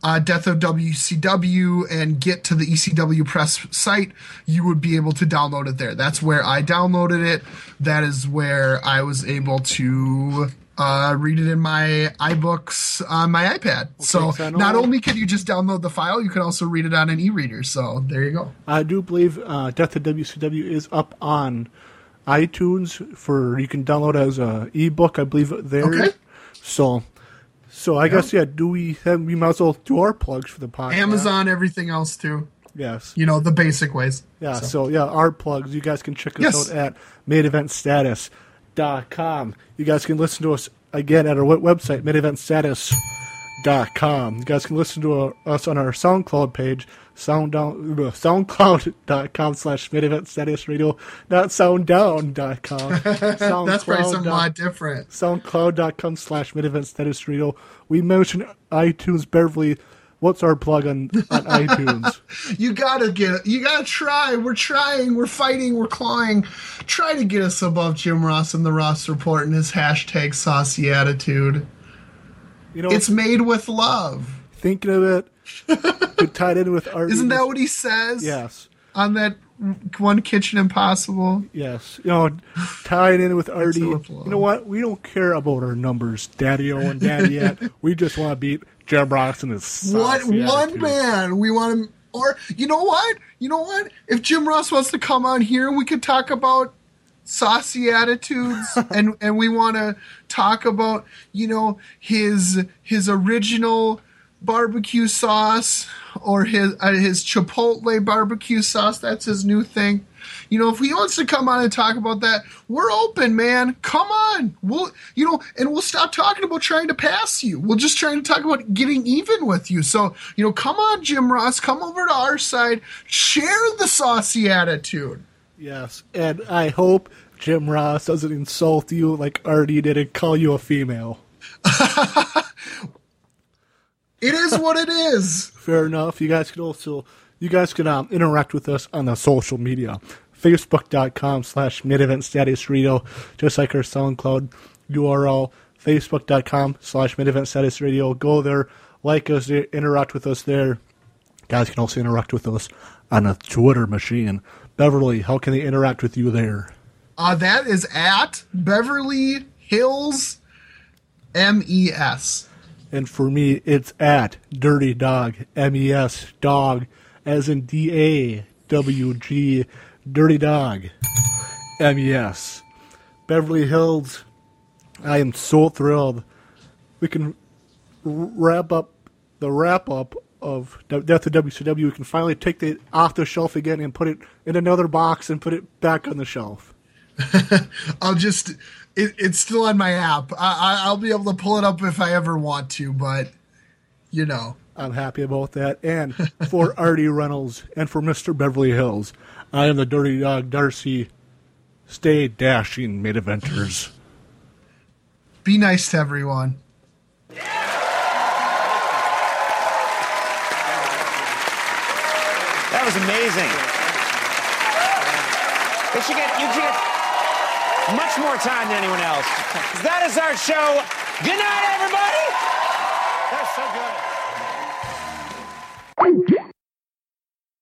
uh, Death of WCW and get to the ECW Press site, you would be able to download it there. That's where I downloaded it. That is where I was able to uh, read it in my iBooks on my iPad. so so not only can you just download the file, you can also read it on an e-reader. So there you go. I do believe uh, Death of WCW is up on iTunes for you can download as a ebook. I believe there. Okay. So, so I guess yeah. Do we have, we might as well do our plugs for the podcast? Amazon, everything else too. Yes. You know the basic ways. Yeah. So- So, yeah, our plugs. You guys can check us Yes. out at mideventstatus.com. You guys can listen to us again at our we- website mideventstatus.com. You guys can listen to us on our SoundCloud page. Sound down, uh, soundcloud.com slash mideventstatus radio, not sounddown.com. That's probably some SoundCloud lot different. soundcloud.com slash mid-event status radio. We mentioned iTunes. Beverly, what's our plug on, on iTunes? You gotta get. You gotta try. We're trying. We're fighting. We're clawing. Try to get us above Jim Ross and the Ross Report and his hashtag saucy attitude. You know, It's made with love. thinking of it, to tie it in with art. Isn't that what he says? Yes, On that one Kitchen Impossible. yes. You know, tying in with Artie. You know what? We don't care about our numbers, Daddy-O and Daddy-Yet. we just want to beat Jim Ross and his What one man? We want him. Or you know what? You know what? If Jim Ross wants to come on here, we could talk about saucy attitudes and and we want to talk about you know his his original barbecue sauce or his uh, his chipotle barbecue sauce. That's his new thing. You know if he wants to come on and talk about that we're open man. Come on. We'll you know and we'll stop talking about trying to pass you. We'll just trying to talk about getting even with you. So you know come on jim ross. Come over to our side. Share the saucy attitude. Yes, and I hope Jim Ross doesn't insult you like Artie did and call you a female. It is what it is. Fair enough. You guys can also you guys can um, interact with us on the social media. Facebook.com slash mid event status radio, just like our SoundCloud URL, Facebook.com slash mid event status radio. Go there, like us interact with us there. Guys can also interact with us on a Twitter machine. Beverly, how can they interact with you there? Uh, that is at Beverly Hills MES. And for me, it's at Dirty Dog, M E S, dog, as in D A W G, Dirty Dog, M E S. Beverly Hills, I am so thrilled. We can wrap up the wrap up of Death of WCW. We can finally take it off the shelf again and put it in another box and put it back on the shelf. I'll just, it, it's still on my app. I, I, I'll be able to pull it up if I ever want to, but you know. I'm happy about that. And for Artie Reynolds and for Mr. Beverly Hills, I am the Dirty Dog Darcy. Stay dashing, mid eventers. Be nice to everyone. That was amazing. They should get, you should get much more time than anyone else. That is our show. Good night, everybody. That's so good.